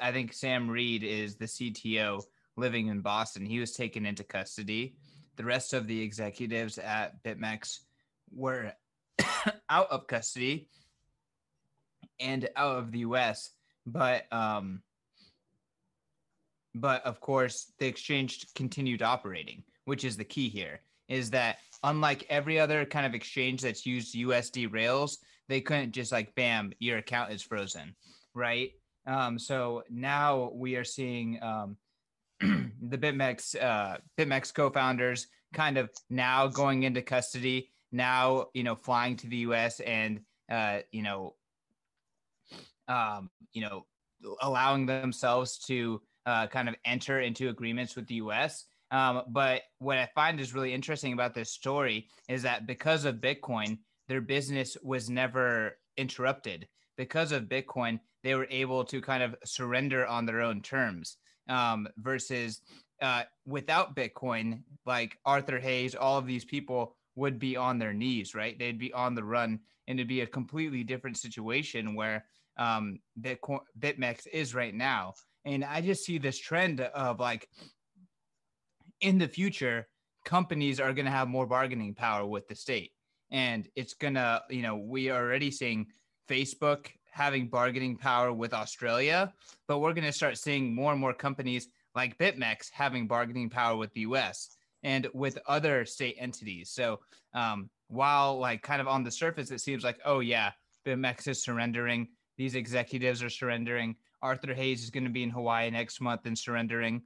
I think Sam Reed is the CTO living in Boston. He was taken into custody the rest of the executives at BitMEX were out of custody. and out of the US. But um, but of course, the exchange continued operating, which is the key here. Is that unlike every other kind of exchange that's used USD rails, they couldn't just like bam, your account is frozen, right? Um, so now we are seeing um, the BitMEX uh, BitMEX co-founders kind of now going into custody, now you know flying to the U.S. and uh, you know, um, you know, allowing themselves to uh, kind of enter into agreements with the U.S. Um, but what I find is really interesting about this story is that because of Bitcoin, their business was never interrupted. Because of Bitcoin, they were able to kind of surrender on their own terms. Um, versus uh, without Bitcoin, like Arthur Hayes, all of these people would be on their knees, right? They'd be on the run, and it'd be a completely different situation where um, Bitcoin, BitMEX is right now. And I just see this trend of like in the future, companies are going to have more bargaining power with the state. And it's going to, you know, we are already seeing Facebook having bargaining power with Australia, but we're going to start seeing more and more companies like BitMEX having bargaining power with the US and with other state entities. So um, while, like, kind of on the surface, it seems like, oh, yeah, BitMEX is surrendering, these executives are surrendering. Arthur Hayes is going to be in Hawaii next month and surrendering.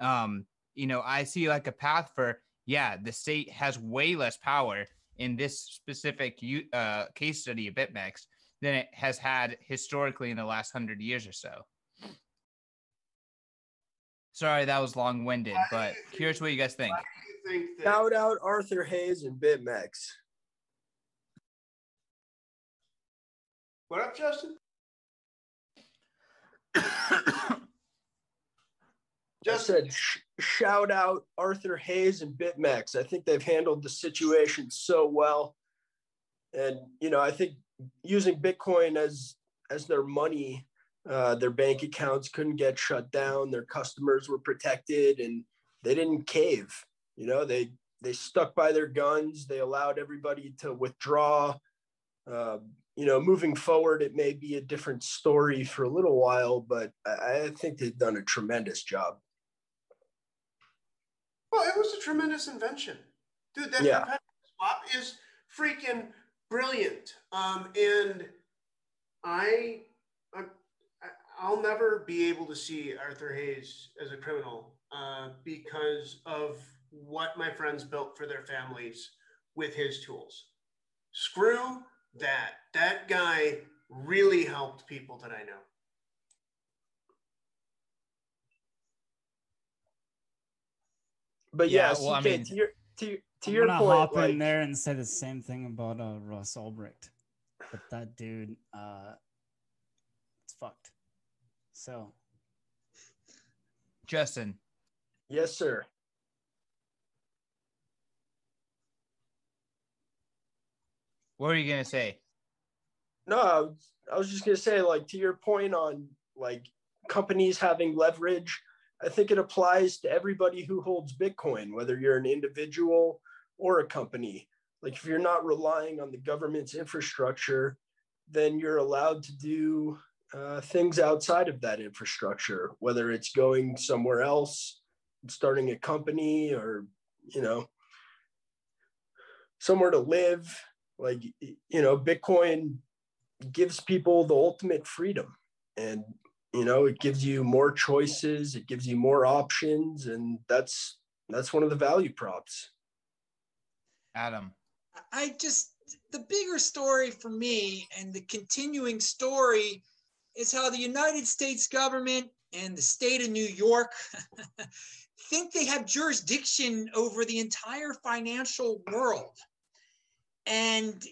Um, you know, I see like a path for, yeah, the state has way less power in this specific uh, case study of BitMEX than it has had historically in the last hundred years or so. Sorry, that was long winded, but curious what you guys think. Think that- Shout out Arthur Hayes and BitMEX. What up, Justin? Just said, sh- shout out Arthur Hayes and BitMEX. I think they've handled the situation so well, and you know, I think using Bitcoin as as their money, uh, their bank accounts couldn't get shut down. Their customers were protected, and they didn't cave. You know, they they stuck by their guns. They allowed everybody to withdraw. Uh, you know, moving forward, it may be a different story for a little while, but I, I think they've done a tremendous job. Well, it was a tremendous invention, dude. That yeah. swap is freaking brilliant. Um, and I, I, I'll never be able to see Arthur Hayes as a criminal uh, because of what my friends built for their families with his tools. Screw that. That guy really helped people that I know. But yeah, yeah well, CK, I mean, to your to, to I'm your gonna point, hop like, in there and say the same thing about uh, Ross Ulbricht. But that dude, uh, it's fucked. So, Justin. Yes, sir. What are you gonna say? No, I was just gonna say, like, to your point on like companies having leverage I think it applies to everybody who holds Bitcoin, whether you're an individual or a company. Like if you're not relying on the government's infrastructure, then you're allowed to do uh, things outside of that infrastructure, whether it's going somewhere else, starting a company, or you know, somewhere to live. Like you know, Bitcoin gives people the ultimate freedom, and you know it gives you more choices it gives you more options and that's that's one of the value props. Adam. I just the bigger story for me and the continuing story is how the united states government and the state of new york think they have jurisdiction over the entire financial world. And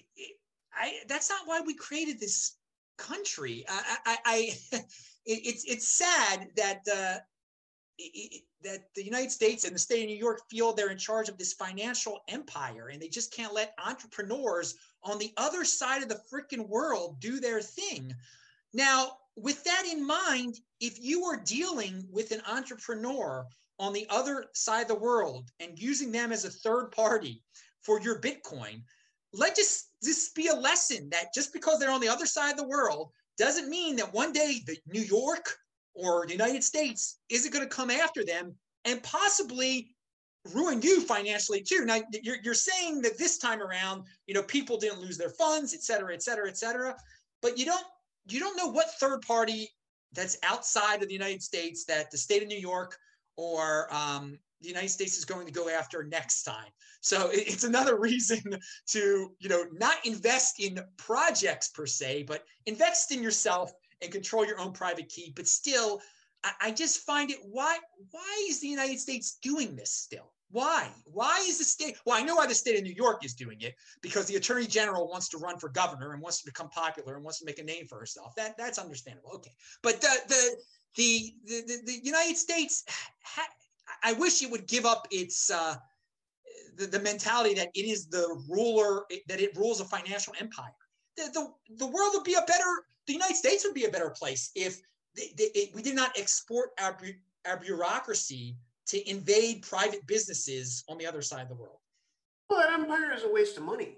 I, that's not why we created this country. I, I, I it, it's it's sad that that the United States and the state of New York feel they're in charge of this financial empire, and they just can't let entrepreneurs on the other side of the freaking world do their thing. Now, with that in mind, if you are dealing with an entrepreneur on the other side of the world and using them as a third party for your Bitcoin, let just this be a lesson that just because they're on the other side of the world doesn't mean that one day the New York or the United States isn't going to come after them and possibly ruin you financially too. Now you're, you're saying that this time around, you know, people didn't lose their funds, et cetera, et cetera, et cetera. But you don't you don't know what third party that's outside of the United States that the state of New York or um, the United States is going to go after next time. So it's another reason to, you know, not invest in projects per se, but invest in yourself and control your own private key. But still, I, just find it why why is the United States doing this still? Why? Why is the state? Well, I know why the state of New York is doing it because the attorney general wants to run for governor and wants to become popular and wants to make a name for herself. That that's understandable. Okay, but the the the the, the United States, ha, I wish it would give up its uh, the, the mentality that it is the ruler that it rules a financial empire. The, the the world would be a better. The United States would be a better place if they, they, it, we did not export our our bureaucracy to invade private businesses on the other side of the world. Well, an empire is a waste of money.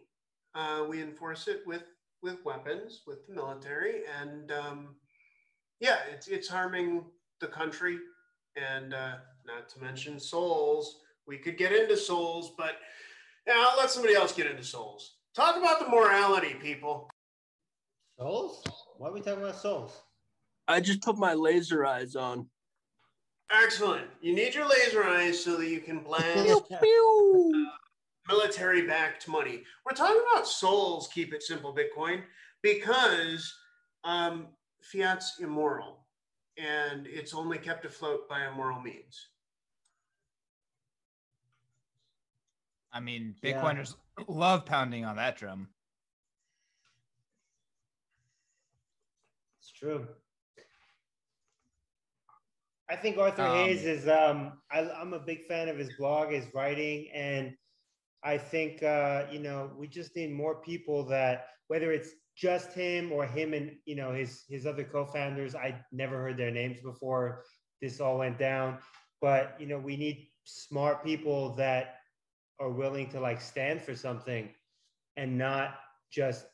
Uh, we enforce it with with weapons, with the military, and um, yeah, it's it's harming the country, and uh, not to mention souls. We could get into souls, but yeah, I'll let somebody else get into souls. Talk about the morality, people. Souls? Why are we talking about souls? I just put my laser eyes on. Excellent. You need your laser eyes so that you can blast uh, military backed money. We're talking about souls, keep it simple, Bitcoin, because um, fiat's immoral and it's only kept afloat by immoral means. I mean, Bitcoiners yeah. love pounding on that drum. It's true. I think Arthur um, Hayes is. Um, I, am a big fan of his blog, his writing, and I think uh, you know we just need more people that whether it's just him or him and you know his his other co-founders. I never heard their names before this all went down, but you know we need smart people that are willing to like stand for something and not just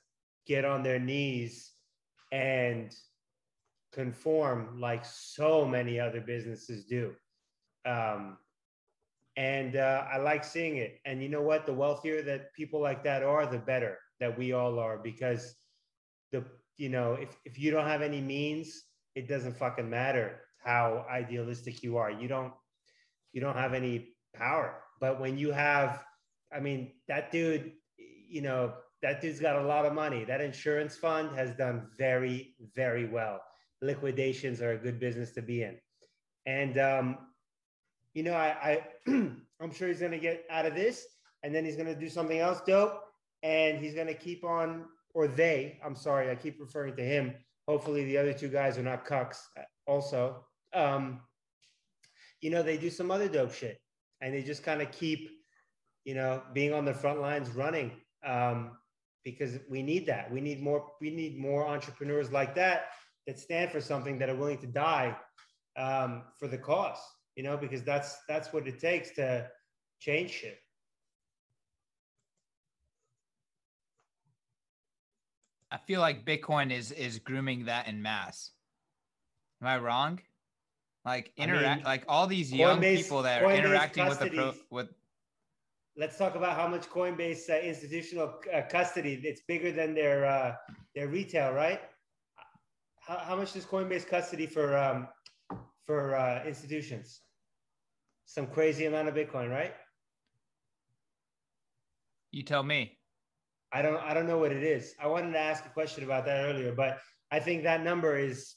get on their knees and conform like so many other businesses do. Um, and uh, I like seeing it. And you know what? The wealthier that people like that are, the better that we all are because the you know if if you don't have any means, it doesn't fucking matter how idealistic you are. You don't you don't have any power. But when you have, I mean, that dude, you know, that dude's got a lot of money. That insurance fund has done very, very well liquidations are a good business to be in. And um, you know, I, I I'm sure he's gonna get out of this, and then he's gonna do something else dope, and he's gonna keep on, or they. I'm sorry, I keep referring to him. Hopefully, the other two guys are not cucks. Also, um, you know, they do some other dope shit, and they just kind of keep, you know, being on the front lines, running. Um, because we need that. We need more. We need more entrepreneurs like that that stand for something that are willing to die um, for the cause you know because that's that's what it takes to change shit i feel like bitcoin is is grooming that in mass am i wrong like interact I mean, like all these young Coinbase, people that are Coinbase interacting with the pro with let's talk about how much coinbase uh, institutional uh, custody it's bigger than their uh, their retail right how, how much does Coinbase custody for um, for uh, institutions? Some crazy amount of Bitcoin, right? You tell me. I don't I don't know what it is. I wanted to ask a question about that earlier, but I think that number is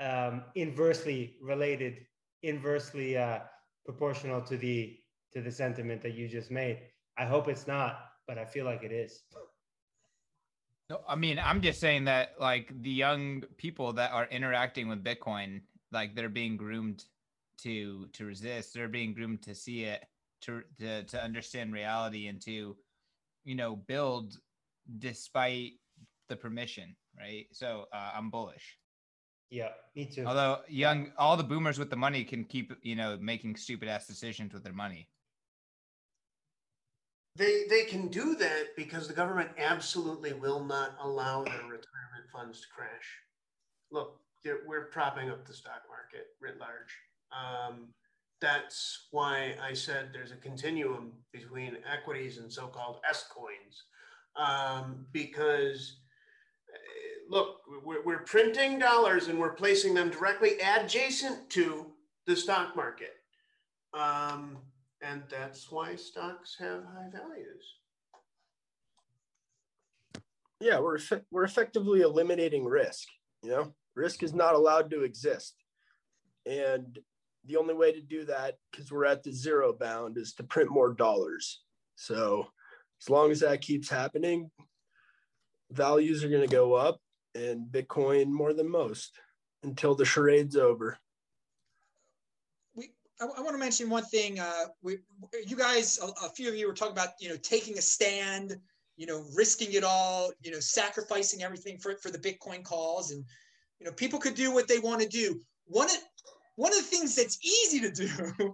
um, inversely related, inversely uh, proportional to the to the sentiment that you just made. I hope it's not, but I feel like it is. No, I mean, I'm just saying that like the young people that are interacting with Bitcoin, like they're being groomed to to resist. They're being groomed to see it, to to to understand reality, and to you know build despite the permission, right? So uh, I'm bullish. Yeah, me too. Although young, all the boomers with the money can keep you know making stupid ass decisions with their money. They, they can do that because the government absolutely will not allow their retirement funds to crash. look, we're propping up the stock market writ large. Um, that's why I said there's a continuum between equities and so-called S coins, um, because look, we're, we're printing dollars and we're placing them directly adjacent to the stock market. Um, and that's why stocks have high values. Yeah, we're we're effectively eliminating risk. You know, risk is not allowed to exist, and the only way to do that, because we're at the zero bound, is to print more dollars. So, as long as that keeps happening, values are going to go up, and Bitcoin more than most until the charade's over. I, I want to mention one thing. Uh, we, you guys, a, a, few of you were talking about, you know, taking a stand, you know, risking it all, you know, sacrificing everything for, for the Bitcoin calls. And, you know, people could do what they want to do. One of, one of the things that's easy to do,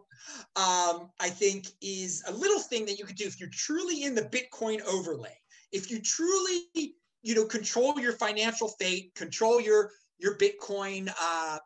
um, I think, is a little thing that you could do if you're truly in the Bitcoin overlay. If you truly, you know, control your financial fate, control your your Bitcoin, uh,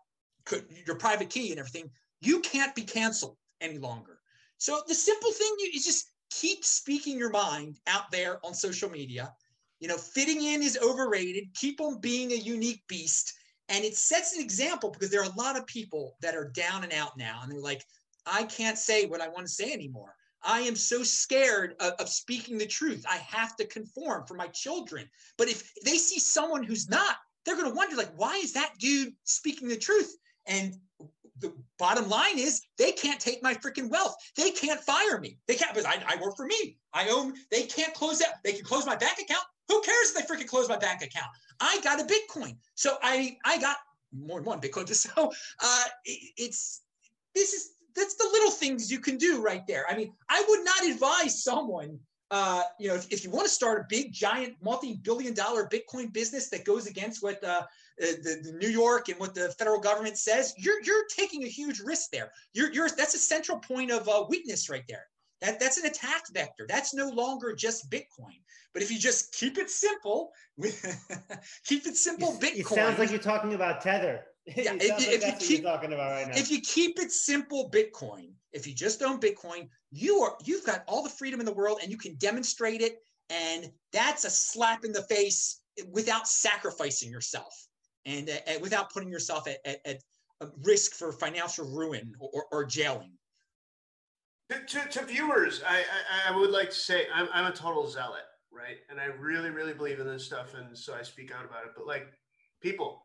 your private key and everything, you can't be canceled any longer. So the simple thing is just keep speaking your mind out there on social media. You know, fitting in is overrated. Keep on being a unique beast. And it sets an example because there are a lot of people that are down and out now. And they're like, I can't say what I want to say anymore. I am so scared of, of, speaking the truth. I have to conform for my children. But if they see someone who's not, they're going to wonder, like, why is that dude speaking the truth? And the bottom line is they can't take my freaking wealth. They can't fire me. They can't because I, I work for me. I own. They can't close that. They can close my bank account. Who cares if they freaking close my bank account? I got a Bitcoin, so I I got more than one Bitcoin. So uh, it, it's this is that's the little things you can do right there. I mean, I would not advise someone uh, you know, if, if, you want to start a big, giant, multi-billion dollar Bitcoin business that goes against what uh, the, the, New York and what the federal government says, you're you're taking a huge risk there. You're you're that's a central point of uh, weakness right there. That that's an attack vector. That's no longer just Bitcoin. But if you just keep it simple, keep it simple, Bitcoin. It sounds like you're talking about Tether. Yeah, if, you, if you keep talking about right now. If you keep it simple, Bitcoin. If you just own Bitcoin, you are you've got all the freedom in the world, and you can demonstrate it. And that's a slap in the face without sacrificing yourself and uh, without putting yourself at, at, at risk for financial ruin or, or jailing. To, to, to viewers, I, I, I, would like to say I'm, I'm a total zealot, right? And I really, really believe in this stuff. And so I speak out about it. But like, people,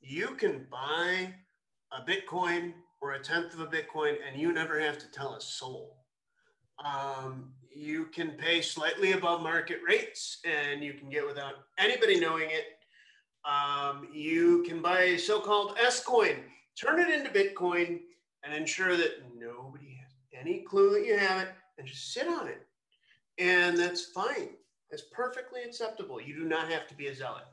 you can buy a Bitcoin or a tenth of a Bitcoin and you never have to tell a soul. Um, you can pay slightly above market rates and you can get without anybody knowing it. Um, you can buy a so called S coin, turn it into Bitcoin, and ensure that nobody has any clue that you have it and just sit on it. And that's fine. That's perfectly acceptable. You do not have to be a zealot.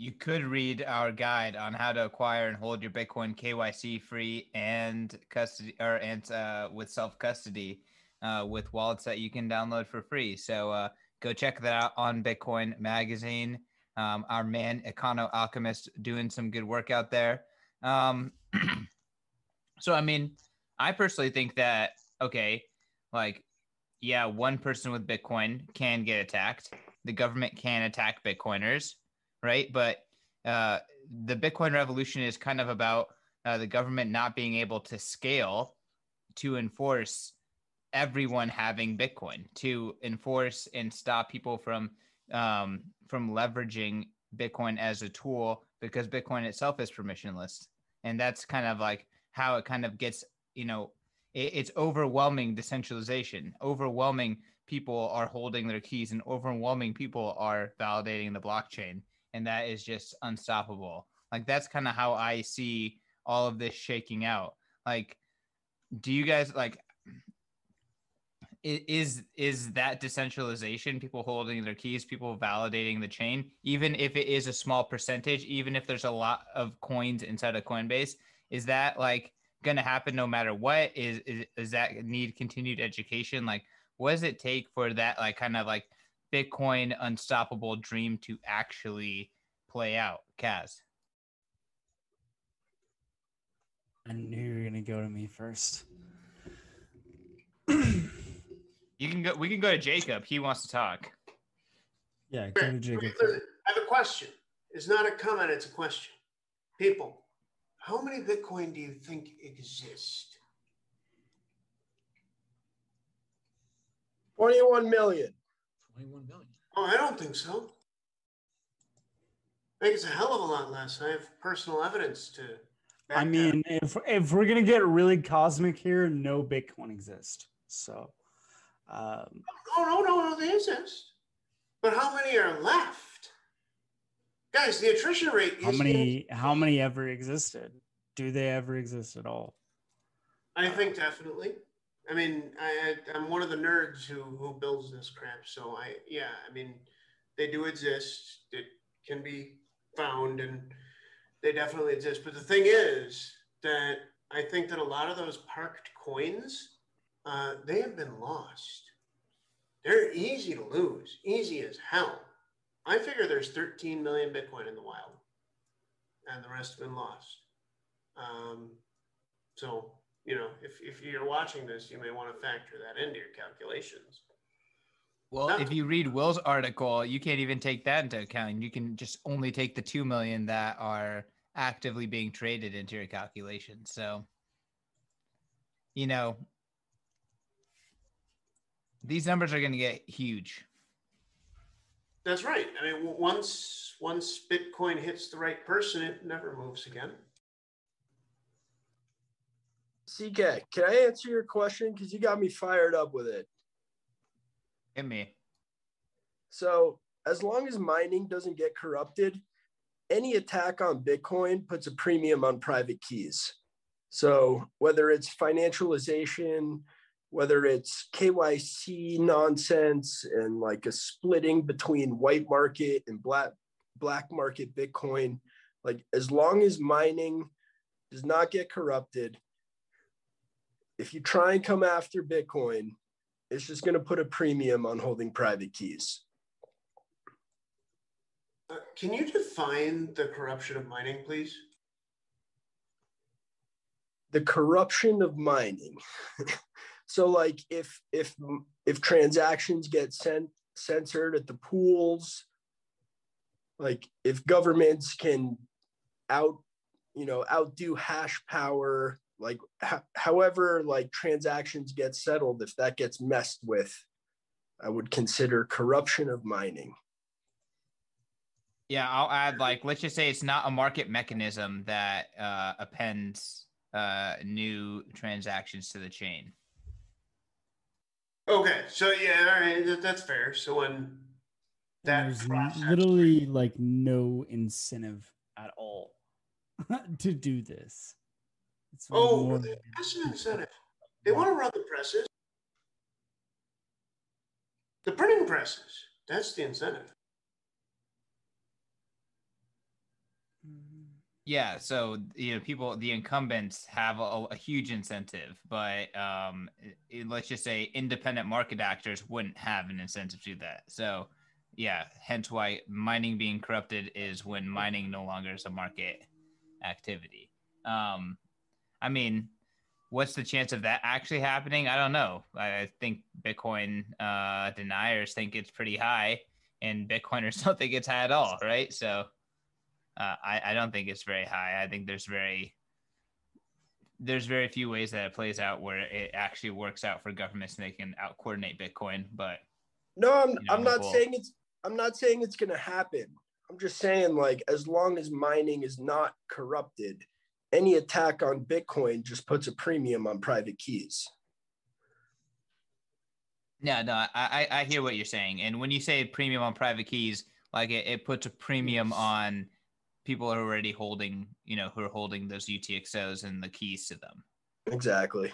You could read our guide on how to acquire and hold your Bitcoin KYC free and custody or and uh, with self custody uh, with wallets that you can download for free. So uh, go check that out on Bitcoin Magazine. Um, our man Econo Alchemist doing some good work out there. Um, so I mean, I personally think that okay, like yeah, one person with Bitcoin can get attacked. The government can attack Bitcoiners right? But uh, the Bitcoin revolution is kind of about uh, the government not being able to scale to enforce everyone having Bitcoin, to enforce and stop people from um, from leveraging Bitcoin as a tool because Bitcoin itself is permissionless, and that's kind of like how it kind of gets you know it, it's overwhelming decentralization, overwhelming people are holding their keys and overwhelming people are validating the blockchain and that is just unstoppable. Like that's kind of how I see all of this shaking out. Like, do you guys like? Is is that decentralization? People holding their keys, people validating the chain, even if it is a small percentage, even if there's a lot of coins inside of Coinbase, is that like going to happen no matter what? Is, is is that need continued education? Like, what does it take for that like kind of like Bitcoin unstoppable dream to actually play out? Kaz. I knew you were gonna go to me first. you can go. We can go to Jacob. He wants to talk. Yeah, go to Jacob. I have a question. It's not a comment. It's a question. People, how many Bitcoin do you think exist? 21 million. 21 million. Oh, I don't think so. I think it's a hell of a lot less. I have personal evidence to. I mean, if if we're gonna get really cosmic here, no Bitcoin exists. So, um, no, no, no, no, they exist. But how many are left? Guys, the attrition rate. How many? How many ever existed? Do they ever exist at all? I think definitely. I mean, I, I'm one of the nerds who who builds this crap. So I, yeah, I mean, they do exist. It can be found, and they definitely exist. But the thing is that I think that a lot of those parked coins, uh, they have been lost. They're easy to lose, easy as hell. I figure there's 13 million Bitcoin in the wild, and the rest have been lost. Um, so, you know, if, if you're watching this, you may want to factor that into your calculations. Well, if you read Will's article, you can't even take that into account. You can just only take the 2 million that are actively being traded into your calculation. So, you know, these numbers are going to get huge. That's right. I mean, once once Bitcoin hits the right person, it never moves again. CK, can I answer your question? Because you got me fired up with it. Hit me. So, as long as mining doesn't get corrupted, any attack on Bitcoin puts a premium on private keys. So, whether it's financialization, whether it's KYC nonsense and like a splitting between white market and black black market Bitcoin, like as long as mining does not get corrupted, if you try and come after Bitcoin, it's just going to put a premium on holding private keys. Uh, can you define the corruption of mining, please? The corruption of mining. so, like, if if if transactions get sent censored at the pools, like if governments can out you know outdo hash power like h- however like transactions get settled if that gets messed with i would consider corruption of mining. Yeah i'll add like let's just say it's not a market mechanism that uh, appends uh, new transactions to the chain. Okay so yeah all right that's fair. So when that there's literally like no incentive at all. to do this it's oh, that's an incentive. They want to run the presses. The printing presses. That's the incentive. Yeah, so you know, people, the incumbents have a, a huge incentive, but um, it, let's just say independent market actors wouldn't have an incentive to do that. So, yeah, hence why mining being corrupted is when mining no longer is a market activity. Um, I mean, what's the chance of that actually happening? I don't know. I think Bitcoin uh, deniers think it's pretty high, and Bitcoiners don't think it's high at all, right? So uh, I, I don't think it's very high. I think there's very there's very few ways that it plays out where it actually works out for governments and they can out coordinate Bitcoin. But no, I'm, you know, I'm not saying it's I'm not saying it's going to happen. I'm just saying like as long as mining is not corrupted any attack on Bitcoin just puts a premium on private keys. Yeah, no, I, I hear what you're saying. And when you say premium on private keys, like it, it puts a premium on people who are already holding, you know, who are holding those UTXOs and the keys to them. Exactly.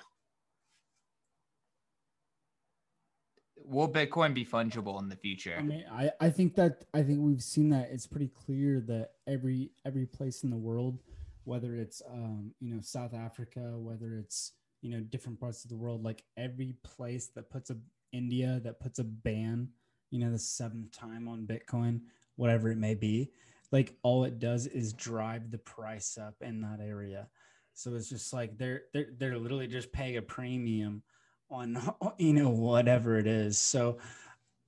Will Bitcoin be fungible in the future? I mean, I, I think that I think we've seen that it's pretty clear that every every place in the world whether it's um, you know South Africa, whether it's you know different parts of the world, like every place that puts a India that puts a ban, you know, the seventh time on Bitcoin, whatever it may be, like all it does is drive the price up in that area. So it's just like they're they're they're literally just paying a premium on you know whatever it is. So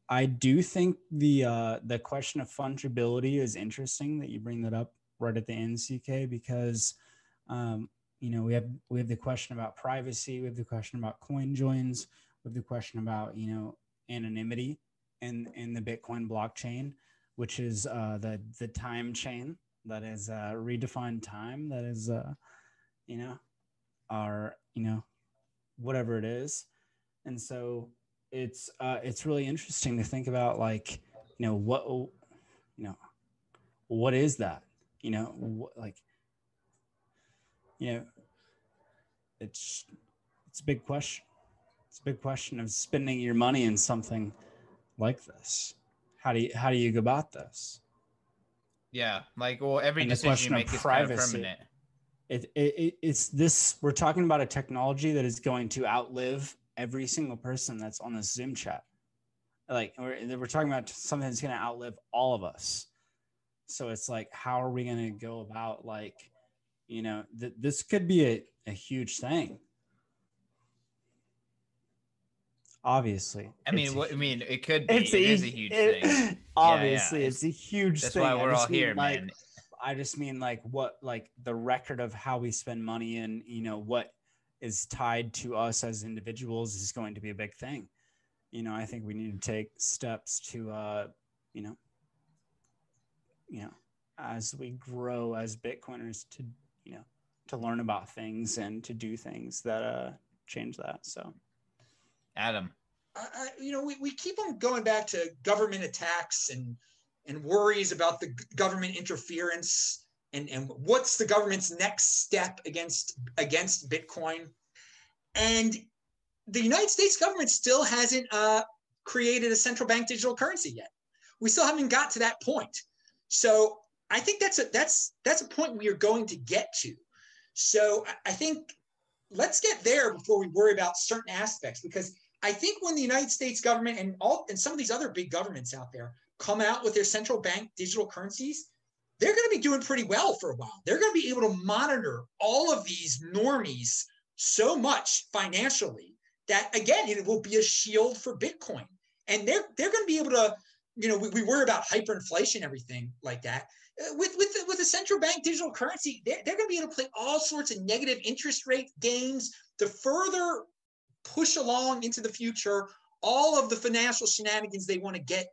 I do think the uh, the question of fungibility is interesting that you bring that up right at the end, CK, because um, you know we have we have the question about privacy, we have the question about coin joins, we have the question about you know anonymity in in the Bitcoin blockchain, which is uh, the the time chain that is uh, redefined time that is uh, you know our you know whatever it is, and so it's uh, it's really interesting to think about like you know what you know what is that you know what, like you know it's it's a big question it's a big question of spending your money in something like this how do you how do you go about this yeah like well every and decision you make is kind of permanent it, it, it's this we're talking about a technology that is going to outlive every single person that's on this Zoom chat. Like we're, we're talking about something that's going to outlive all of us. So it's like, how are we going to go about like, you know, th- this could be a, a huge thing. Obviously, I mean, what, I mean, it could be. It's it a, is a huge it, thing. Obviously, yeah, yeah. it's a huge thing. That's thing. why we're all here, like, man. I just mean like what, like the record of how we spend money and you know what is tied to us as individuals is going to be a big thing. You know, I think we need to take steps to, uh, you know, you know, as we grow as Bitcoiners to, you know, to learn about things and to do things that uh, change that. So, Adam, I, you know, we, we keep on going back to government attacks and and worries about the government interference and, and what's the government's next step against against Bitcoin. And the United States government still hasn't uh, created a central bank digital currency yet. We still haven't got to that point. So I think that's a that's that's a point we are going to get to. So I think let's get there before we worry about certain aspects because I think when the United States government and all and some of these other big governments out there come out with their central bank digital currencies, they're going to be doing pretty well for a while. They're going to be able to monitor all of these normies so much financially that again it will be a shield for Bitcoin. And they're they're going to be able to, you know, we, we worry about hyperinflation, everything like that. Uh, with with with a central bank digital currency, they're, they're going to be able to play all sorts of negative interest rate games to further push along into the future all of the financial shenanigans they want to get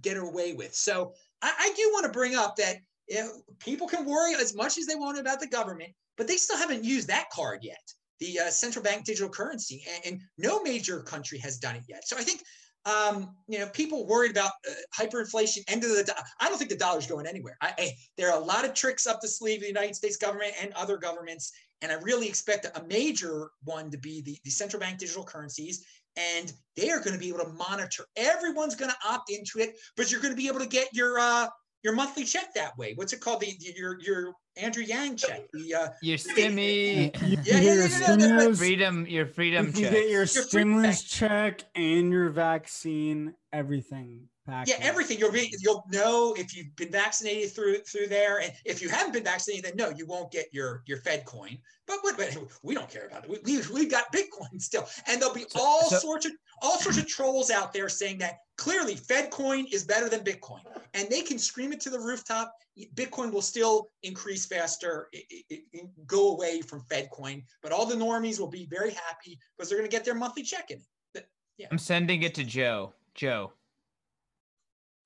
get away with. So I, I do want to bring up that you know, people can worry as much as they want about the government, but they still haven't used that card yet, the uh, central bank digital currency, and, and, no major country has done it yet. So I think um, you know people worried about uh, hyperinflation, end of the. Do- I don't think the dollar's going anywhere. I, I, there are a lot of tricks up the sleeve of the United States government and other governments, and I really expect a major one to be the, the central bank digital currencies. And they are going to be able to monitor. Everyone's going to opt into it, but you're going to be able to get your uh, your monthly check that way. What's it called? The your your Andrew Yang check. The uh, your stimmy. yeah, yeah, yeah, yeah, yeah, freedom. Your freedom you check. get your, your stimulus check and your vaccine. Everything. Yeah, everything. You'll be, you'll know if you've been vaccinated through through there, and if you haven't been vaccinated, then no, you won't get your your Fed coin. But, but, but we don't care about it. We, we we've got Bitcoin still, and there'll be so, all so, sorts of all sorts of trolls out there saying that clearly Fed coin is better than Bitcoin, and they can scream it to the rooftop. Bitcoin will still increase faster, it, it, it, go away from Fed coin, but all the normies will be very happy because they're going to get their monthly check in. But, yeah. I'm sending it to Joe. Joe.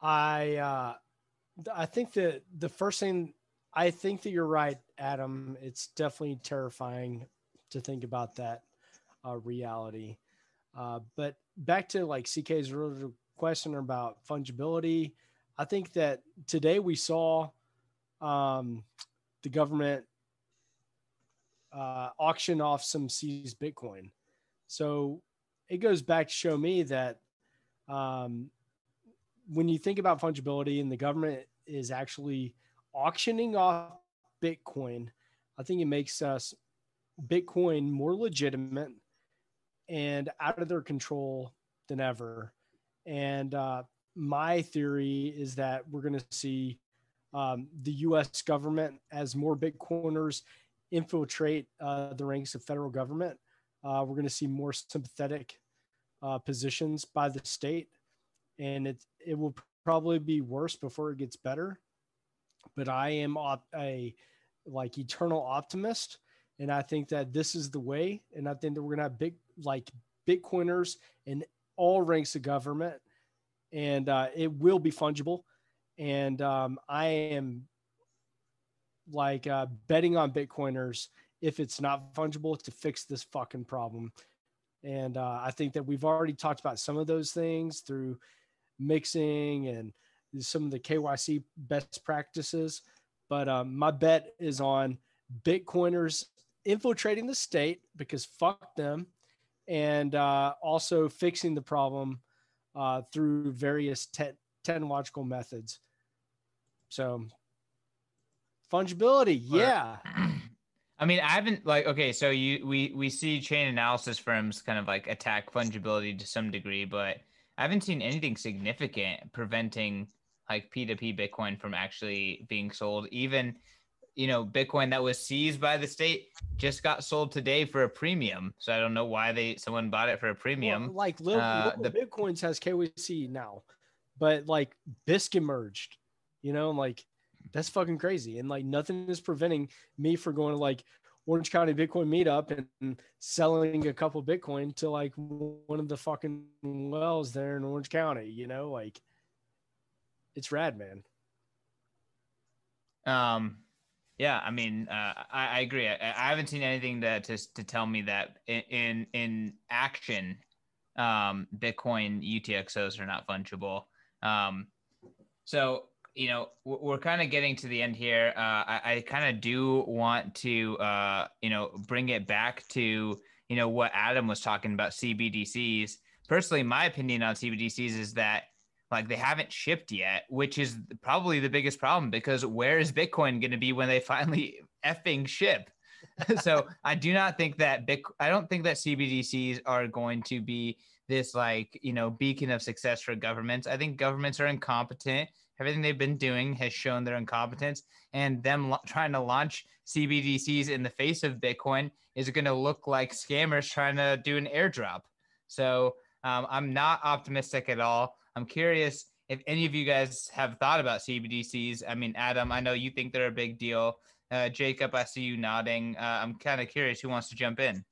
I uh, I think that the first thing I think that you're right, Adam. It's definitely terrifying to think about that uh, reality. Uh, but back to like CK's question about fungibility, I think that today we saw um, the government uh, auction off some seized Bitcoin. So it goes back to show me that um, when you think about fungibility and the government is actually auctioning off Bitcoin, I think it makes us Bitcoin more legitimate and out of their control than ever. And uh, my theory is that we're going to see um, the U.S. government as more Bitcoiners infiltrate uh, the ranks of federal government. Uh, we're going to see more sympathetic uh, positions by the state, and it it will probably be worse before it gets better. But I am op- a like eternal optimist, and I think that this is the way. And I think that we're to have big like Bitcoiners in all ranks of government, and uh, it will be fungible. And um, I am like uh, betting on Bitcoiners if it's not fungible to fix this fucking problem. And uh, I think that we've already talked about some of those things through mixing and some of the KYC best practices. But um, my bet is on Bitcoiners infiltrating the state because fuck them, and uh, also fixing the problem uh, through various te- technological methods. So fungibility, yeah. I mean, I haven't like okay, so you we we see chain analysis firms kind of like attack fungibility to some degree, but I haven't seen anything significant preventing like P2P Bitcoin from actually being sold. Even you know, Bitcoin that was seized by the state just got sold today for a premium. So I don't know why they someone bought it for a premium. Well, like little, uh, little the Bitcoins has KYC now, but like Bisq emerged, you know, like that's fucking crazy. And like nothing is preventing me from going to like Orange County Bitcoin meetup and selling a couple Bitcoin to like one of the fucking wells there in Orange County, you know, like it's rad, man. Um, yeah, I mean, uh, I, I agree. I, I, haven't seen anything that to, to tell me that in, in, in action, um, Bitcoin UTXOs are not fungible. Um, so you know we're kind of getting to the end here. Uh, i, I kind of do want to uh, you know bring it back to you know what adam was talking about cbdcs personally my opinion on cbdcs is that like they haven't shipped yet which is probably the biggest problem because where is bitcoin going to be when they finally effing ship? So i do not think that Bitcoin, i don't think that cbdcs are going to be this like you know beacon of success for governments. I think governments are incompetent everything they've been doing has shown their incompetence and them lo- trying to launch cbdcs in the face of bitcoin is going to look like scammers trying to do an airdrop. So um, i'm not optimistic at all. I'm curious if any of you guys have thought about cbdcs i mean adam i know you think they're a big deal. Uh, jacob i see you nodding. Uh, i'm kind of curious who wants to jump in.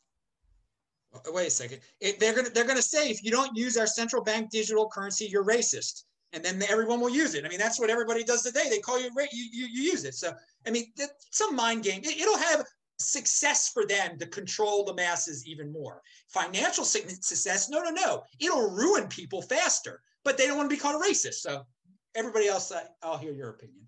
Wait a second. It, they're gonna they're gonna say if you don't use our central bank digital currency you're racist and then everyone will use it. I mean, that's what everybody does today. They call you, you, you, you use it. So, I mean, some mind game. It, will have success for them to control the masses even more. Financial success, no, no, no. It'll ruin people faster, but they don't want to be called a racist. So, everybody else, I, I'll hear your opinion.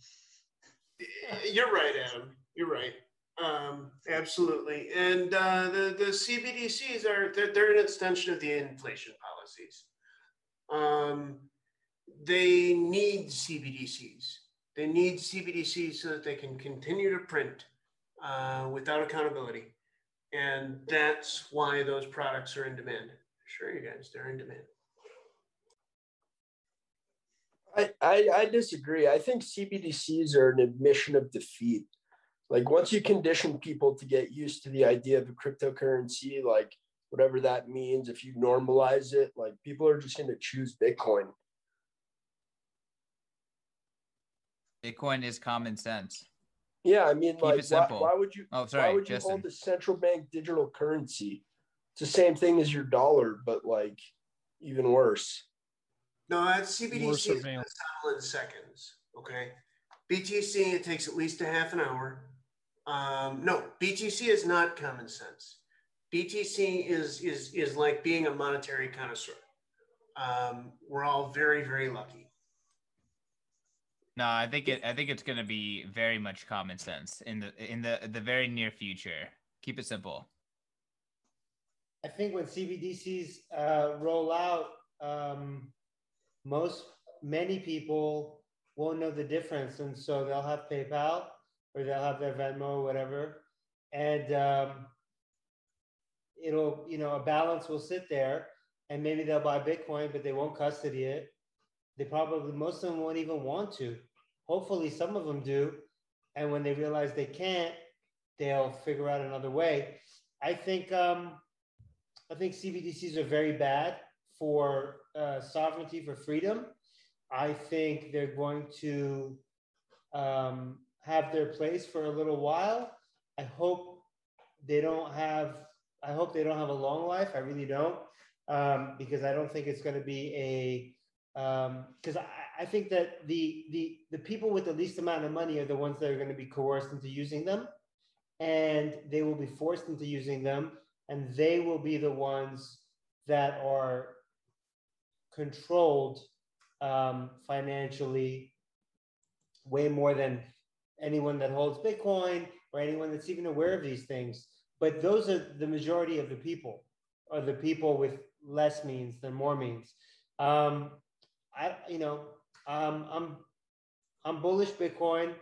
You're right, Adam. You're right. Um, absolutely. And uh, the, the CBDCs are, they're, they're an extension of the inflation policies. Um, they need CBDCs. They need CBDCs so that they can continue to print uh, without accountability. And that's why those products are in demand. Sure, you guys, they're in demand. I, I, I disagree. I think CBDCs are an admission of defeat. Like once you condition people to get used to the idea of a cryptocurrency, like whatever that means, if you normalize it, like people are just going to choose Bitcoin. Bitcoin is common sense. Yeah, I mean, Keep like, why, why, would you? Oh, sorry, why would Justin. you hold the central bank digital currency? It's the same thing as your dollar, but like even worse. No, that's CBDC is settle in seconds. Okay, BTC it takes at least a half an hour. Um, no, BTC is not common sense. BTC is is is like being a monetary connoisseur. Um, we're all very very lucky. No, I think it. I think it's going to be very much common sense in the in the the very near future. Keep it simple. I think when CBDCs uh, roll out, um, most many people won't know the difference, and so they'll have PayPal or they'll have their Venmo, or whatever, and um, it'll you know a balance will sit there, and maybe they'll buy Bitcoin, but they won't custody it, they probably most of them won't even want to. Hopefully, some of them do, and when they realize they can't, they'll figure out another way. I think um, I think CBDCs are very bad for uh, sovereignty for freedom. I think they're going to um, have their place for a little while. I hope they don't have. I hope they don't have a long life. I really don't, um, because I don't think it's going to be a. Because um, I, I think that the the the people with the least amount of money are the ones that are going to be coerced into using them, and they will be forced into using them, and they will be the ones that are controlled um, financially way more than anyone that holds Bitcoin or anyone that's even aware of these things. But those are the majority of the people, or the people with less means than more means. Um, I, you know, um, I'm, I'm bullish Bitcoin,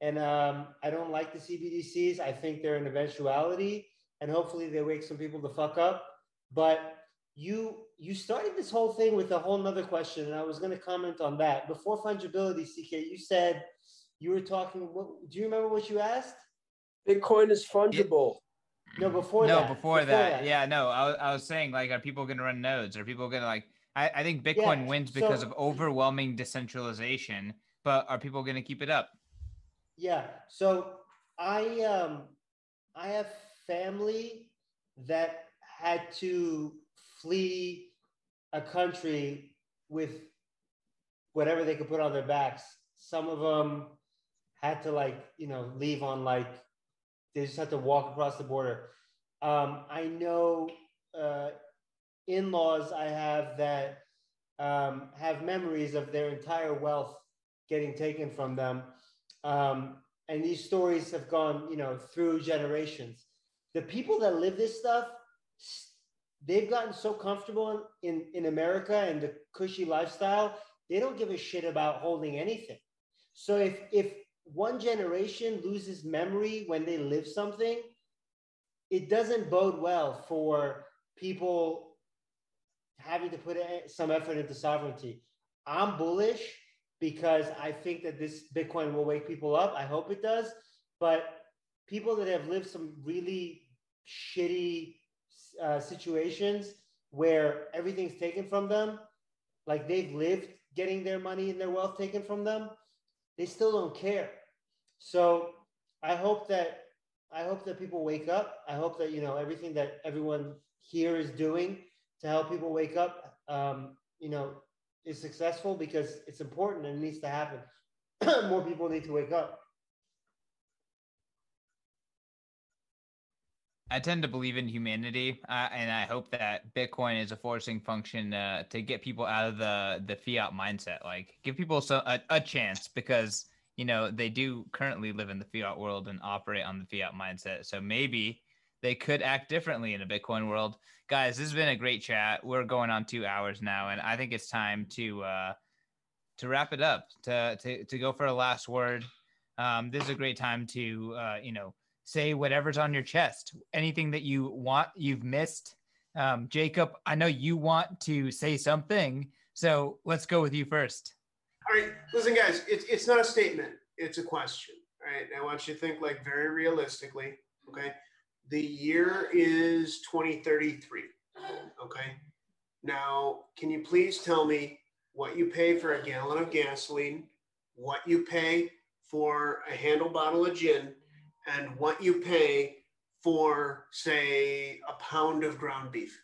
and um, I don't like the CBDCs. I think they're an eventuality, and hopefully they wake some people the fuck up. But you you started this whole thing with a whole nother question, and I was going to comment on that. Before fungibility, CK, you said you were talking. What, do you remember what you asked? Bitcoin is fungible. No, before no, that. before, before that. that. Yeah, no. I, I was saying, like, are people going to run nodes? Are people going to like? I, I think Bitcoin yeah, wins because so, of overwhelming decentralization. But are people going to keep it up? Yeah. So I um I have family that had to flee a country with whatever they could put on their backs. Some of them had to like, you know, leave on like, they just had to walk across the border. Um, I know uh, in laws I have that um, have memories of their entire wealth getting taken from them. Um, and these stories have gone, you know, through generations. The people that live this stuff they've gotten so comfortable in, in America and the cushy lifestyle, they don't give a shit about holding anything. So if if one generation loses memory when they live something, it doesn't bode well for people having to put some effort into sovereignty. I'm bullish because I think that this Bitcoin will wake people up. I hope it does. But people that have lived some really shitty uh, situations where everything's taken from them, like they've lived getting their money and their wealth taken from them, they still don't care. So I hope that I hope that people wake up. I hope that you know everything that everyone here is doing to help people wake up. Um, you know, is successful because it's important and it needs to happen. More people need to wake up. I tend to believe in humanity, uh, and I hope that Bitcoin is a forcing function uh, to get people out of the the fiat mindset. Like, give people so, a, a chance because you know they do currently live in the fiat world and operate on the fiat mindset. So maybe they could act differently in a Bitcoin world. Guys, this has been a great chat. We're going on two hours now, and I think it's time to uh, to wrap it up. To to to go for a last word. Um, this is a great time to uh, you know say whatever's on your chest, anything that you want, you've missed. Um, Jacob, I know you want to say something, so let's go with you first. All right, listen, guys, it's it's not a statement; it's a question. All right, I want you to think like very realistically. Okay, the year is 2033. Okay, now can you please tell me what you pay for a gallon of gasoline, what you pay for a handle bottle of gin, and what you pay for, say, a pound of ground beef.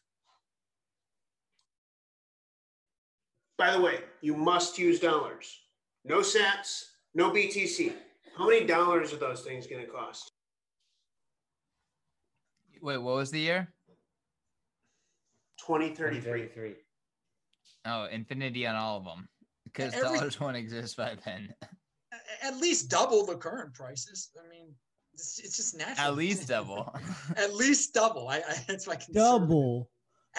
By the way, you must use dollars. No sats, no BTC. How many dollars are those things going to cost? Wait, what was the year? 2033. 2033. Oh, infinity on all of them because Every, dollars won't exist by then. At least double the current prices. I mean, it's, it's just natural. At least double. At least double. I, I that's my concern. Double.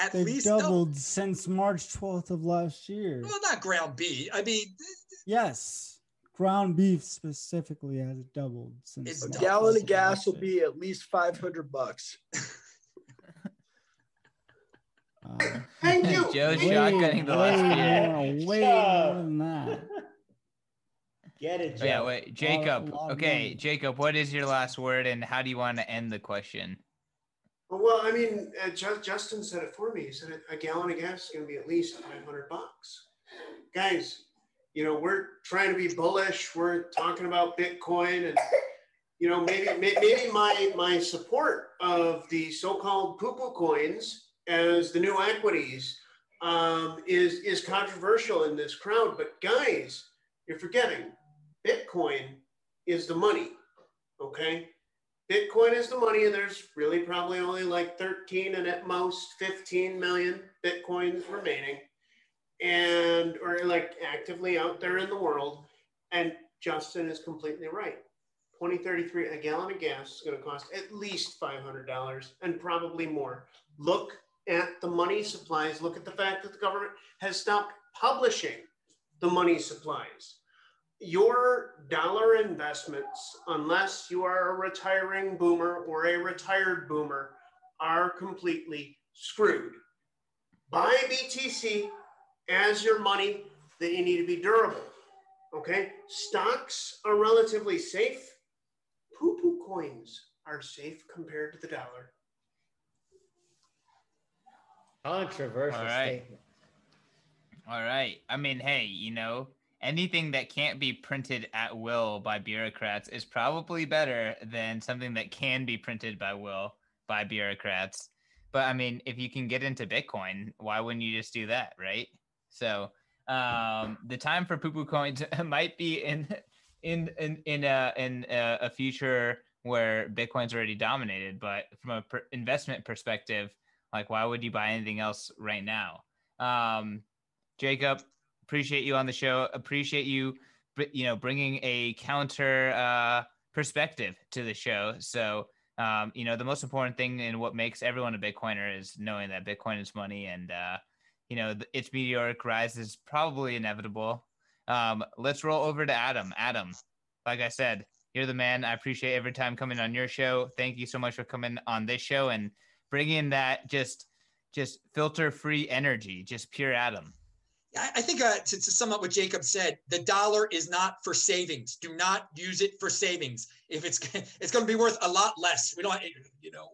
At They've least doubled double. since March 12th of last year. Well, not ground B. I mean, yes, ground beef specifically has doubled since. It's a gallon of gas will be at least 500 bucks. Uh, Thank you. Joe's shotgunning the last beer. Wait, Get it, Joe. Yeah, wait, Jacob. okay, Jacob, what is your last word, and how do you want to end the question? Well, I mean, uh, Justin said it for me. He said a gallon of gas is going to be at least 500 bucks. Guys, you know, we're trying to be bullish. We're talking about Bitcoin and, you know, maybe, maybe my, my support of the so-called poo-poo coins as the new equities um, is, is controversial in this crowd. But guys, you're forgetting Bitcoin is the money. Okay. Bitcoin is the money, and there's really probably only like 13 and at most 15 million Bitcoins remaining, and or like actively out there in the world. And Justin is completely right. 2033, a gallon of gas is going to cost at least $500 and probably more. Look at the money supplies. Look at the fact that the government has stopped publishing the money supplies your dollar investments, unless you are a retiring boomer or a retired boomer, are completely screwed. Buy BTC as your money, that you need to be durable. Okay? Stocks are relatively safe. Poo poo coins are safe compared to the dollar. Controversial All right. Statement. All right. I mean, hey, you know, anything that can't be printed at will by bureaucrats is probably better than something that can be printed by will by bureaucrats. But I mean, if you can get into Bitcoin, why wouldn't you just do that, right? So um, the time for poo poo coins might be in in in in a in a, a future where Bitcoin's already dominated. But from a per investment perspective, like why would you buy anything else right now? Um, Jacob, appreciate you on the show. Appreciate you, you know, bringing a counter uh, perspective to the show. So, um, you know, the most important thing and what makes everyone a Bitcoiner is knowing that Bitcoin is money and, uh, you know, its meteoric rise is probably inevitable. Um, let's roll over to Adam. Adam, like I said, you're the man. I appreciate every time coming on your show. Thank you so much for coming on this show and bringing that just just filter free energy, just pure Adam. I think uh, to, to, sum up what Jacob said, the dollar is not for savings. Do not use it for savings. If it's it's going to be worth a lot less, we don't you know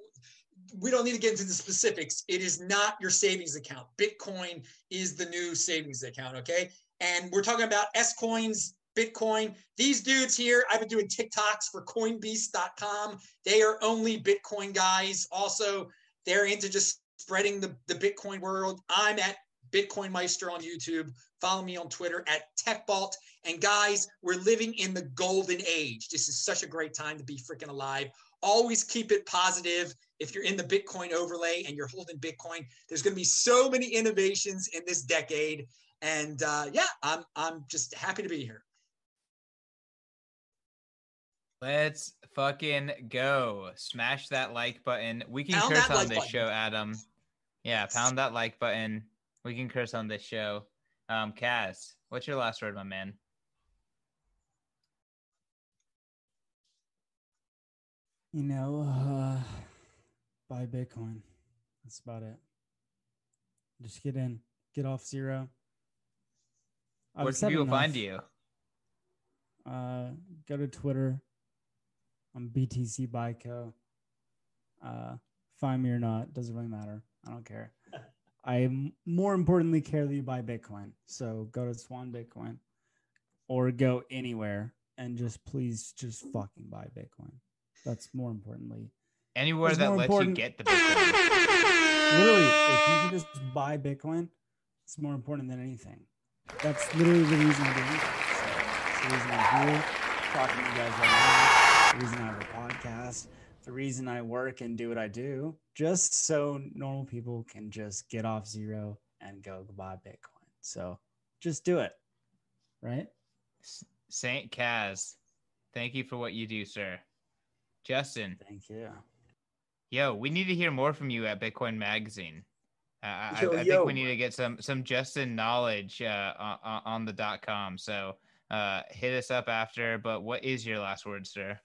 we don't need to get into the specifics. It is not your savings account. Bitcoin is the new savings account. Okay, and we're talking about S coins, Bitcoin. These dudes here, I've been doing TikToks for Coinbeast.com. They are only Bitcoin guys. Also, they're into just spreading the, the Bitcoin world. I'm at Bitcoin Meister on YouTube. Follow me on Twitter at TechBalt. And guys, we're living in the golden age. This is such a great time to be freaking alive. Always keep it positive. If you're in the Bitcoin overlay and you're holding Bitcoin, there's going to be so many innovations in this decade. And uh, yeah, I'm I'm just happy to be here. Let's fucking go. Smash that like button. We can pound curse on like this button. show, Adam. Yeah, pound that like button. We can curse on this show. Um, Kaz, what's your last word, my man? You know, uh, buy Bitcoin. That's about it. Just get in, get off zero. I've Where can people enough. find you? Uh, go to Twitter. I'm BTC Byco. Uh, find me or not, doesn't really matter. I don't care. I more importantly care that you buy Bitcoin. So go to Swan Bitcoin or go anywhere and just please just fucking buy Bitcoin. That's more importantly. Anywhere that lets important. you get the Bitcoin. Literally, if you can just buy Bitcoin, it's more important than anything. That's literally the reason I do it. So, the reason I'm here, talking to you guys right now. The reason I have a podcast the reason I work and do what I do, just so normal people can just get off zero and go buy Bitcoin. So just do it. Right? Saint Kaz, thank you for what you do, sir. Justin. Thank you. Yo, we need to hear more from you at Bitcoin Magazine. Uh, yo, I, I yo. think we need to get some some Justin knowledge uh, on, on the dot com. So uh, hit us up after. But what is your last word, sir?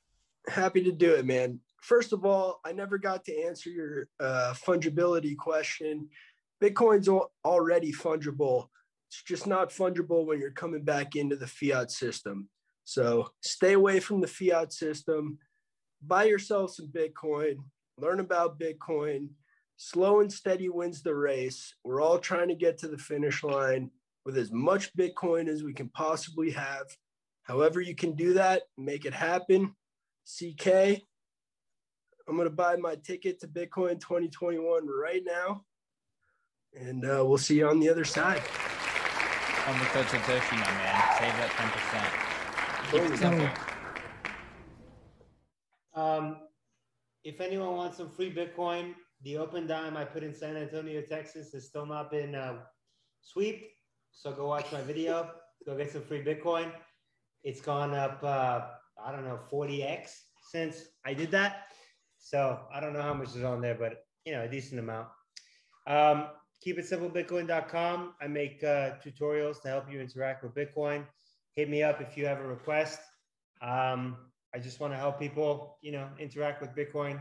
Happy to do it, man first of all, I never got to answer your uh, fungibility question. Bitcoin's already fungible. It's just not fungible when you're coming back into the fiat system. So stay away from the fiat system. Buy yourself some Bitcoin. Learn about Bitcoin. Slow and steady wins the race. We're all trying to get to the finish line with as much Bitcoin as we can possibly have. However, you can do that, make it happen. CK, I'm going to buy my ticket to Bitcoin 2021 right now. And uh, we'll see you on the other side. On the code Satoshi, my man. Save that 10%. Keep it simple. Um, if anyone wants some free Bitcoin, the Opendime I put in San Antonio, Texas has still not been uh, swept. So go watch my video. Go get some free Bitcoin. It's gone up, uh, I don't know, 40x since I did that. So I don't know how much is on there, but you know, a decent amount. Um, keep it simple bitcoin.com. I make uh, tutorials to help you interact with Bitcoin. Hit me up if you have a request. Um, I just want to help people, you know, interact with Bitcoin,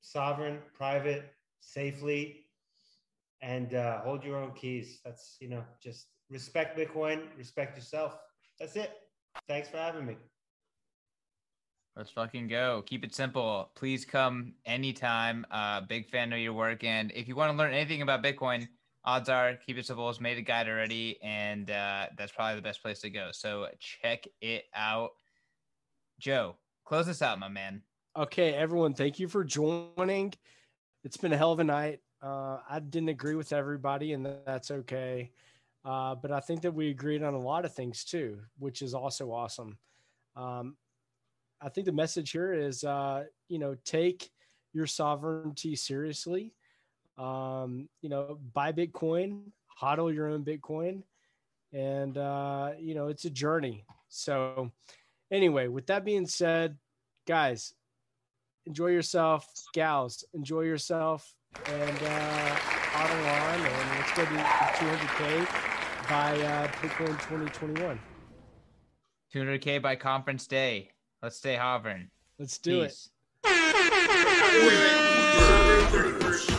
sovereign, private, safely, and uh, hold your own keys. That's, you know, just respect Bitcoin, respect yourself. That's it. Thanks for having me. Let's fucking go. Keep it simple. Please come anytime. Uh, big fan of your work. And if you want to learn anything about Bitcoin, odds are Keep It Simple has made a guide already. And uh, that's probably the best place to go. So check it out. Joe, close this out, my man. Okay, everyone, thank you for joining. It's been a hell of a night. Uh, I didn't agree with everybody, and that's okay. Uh, but I think that we agreed on a lot of things too, which is also awesome. Um, I think the message here is, uh, you know, take your sovereignty seriously. Um, you know, buy Bitcoin, hodl your own Bitcoin, and uh, you know, it's a journey. So, anyway, with that being said, guys, enjoy yourself, gals, enjoy yourself, and uh, hodl on, and let's go to 200k by uh, Bitcoin 2021. 200k by conference day. Let's stay hovering. Let's do Peace. it.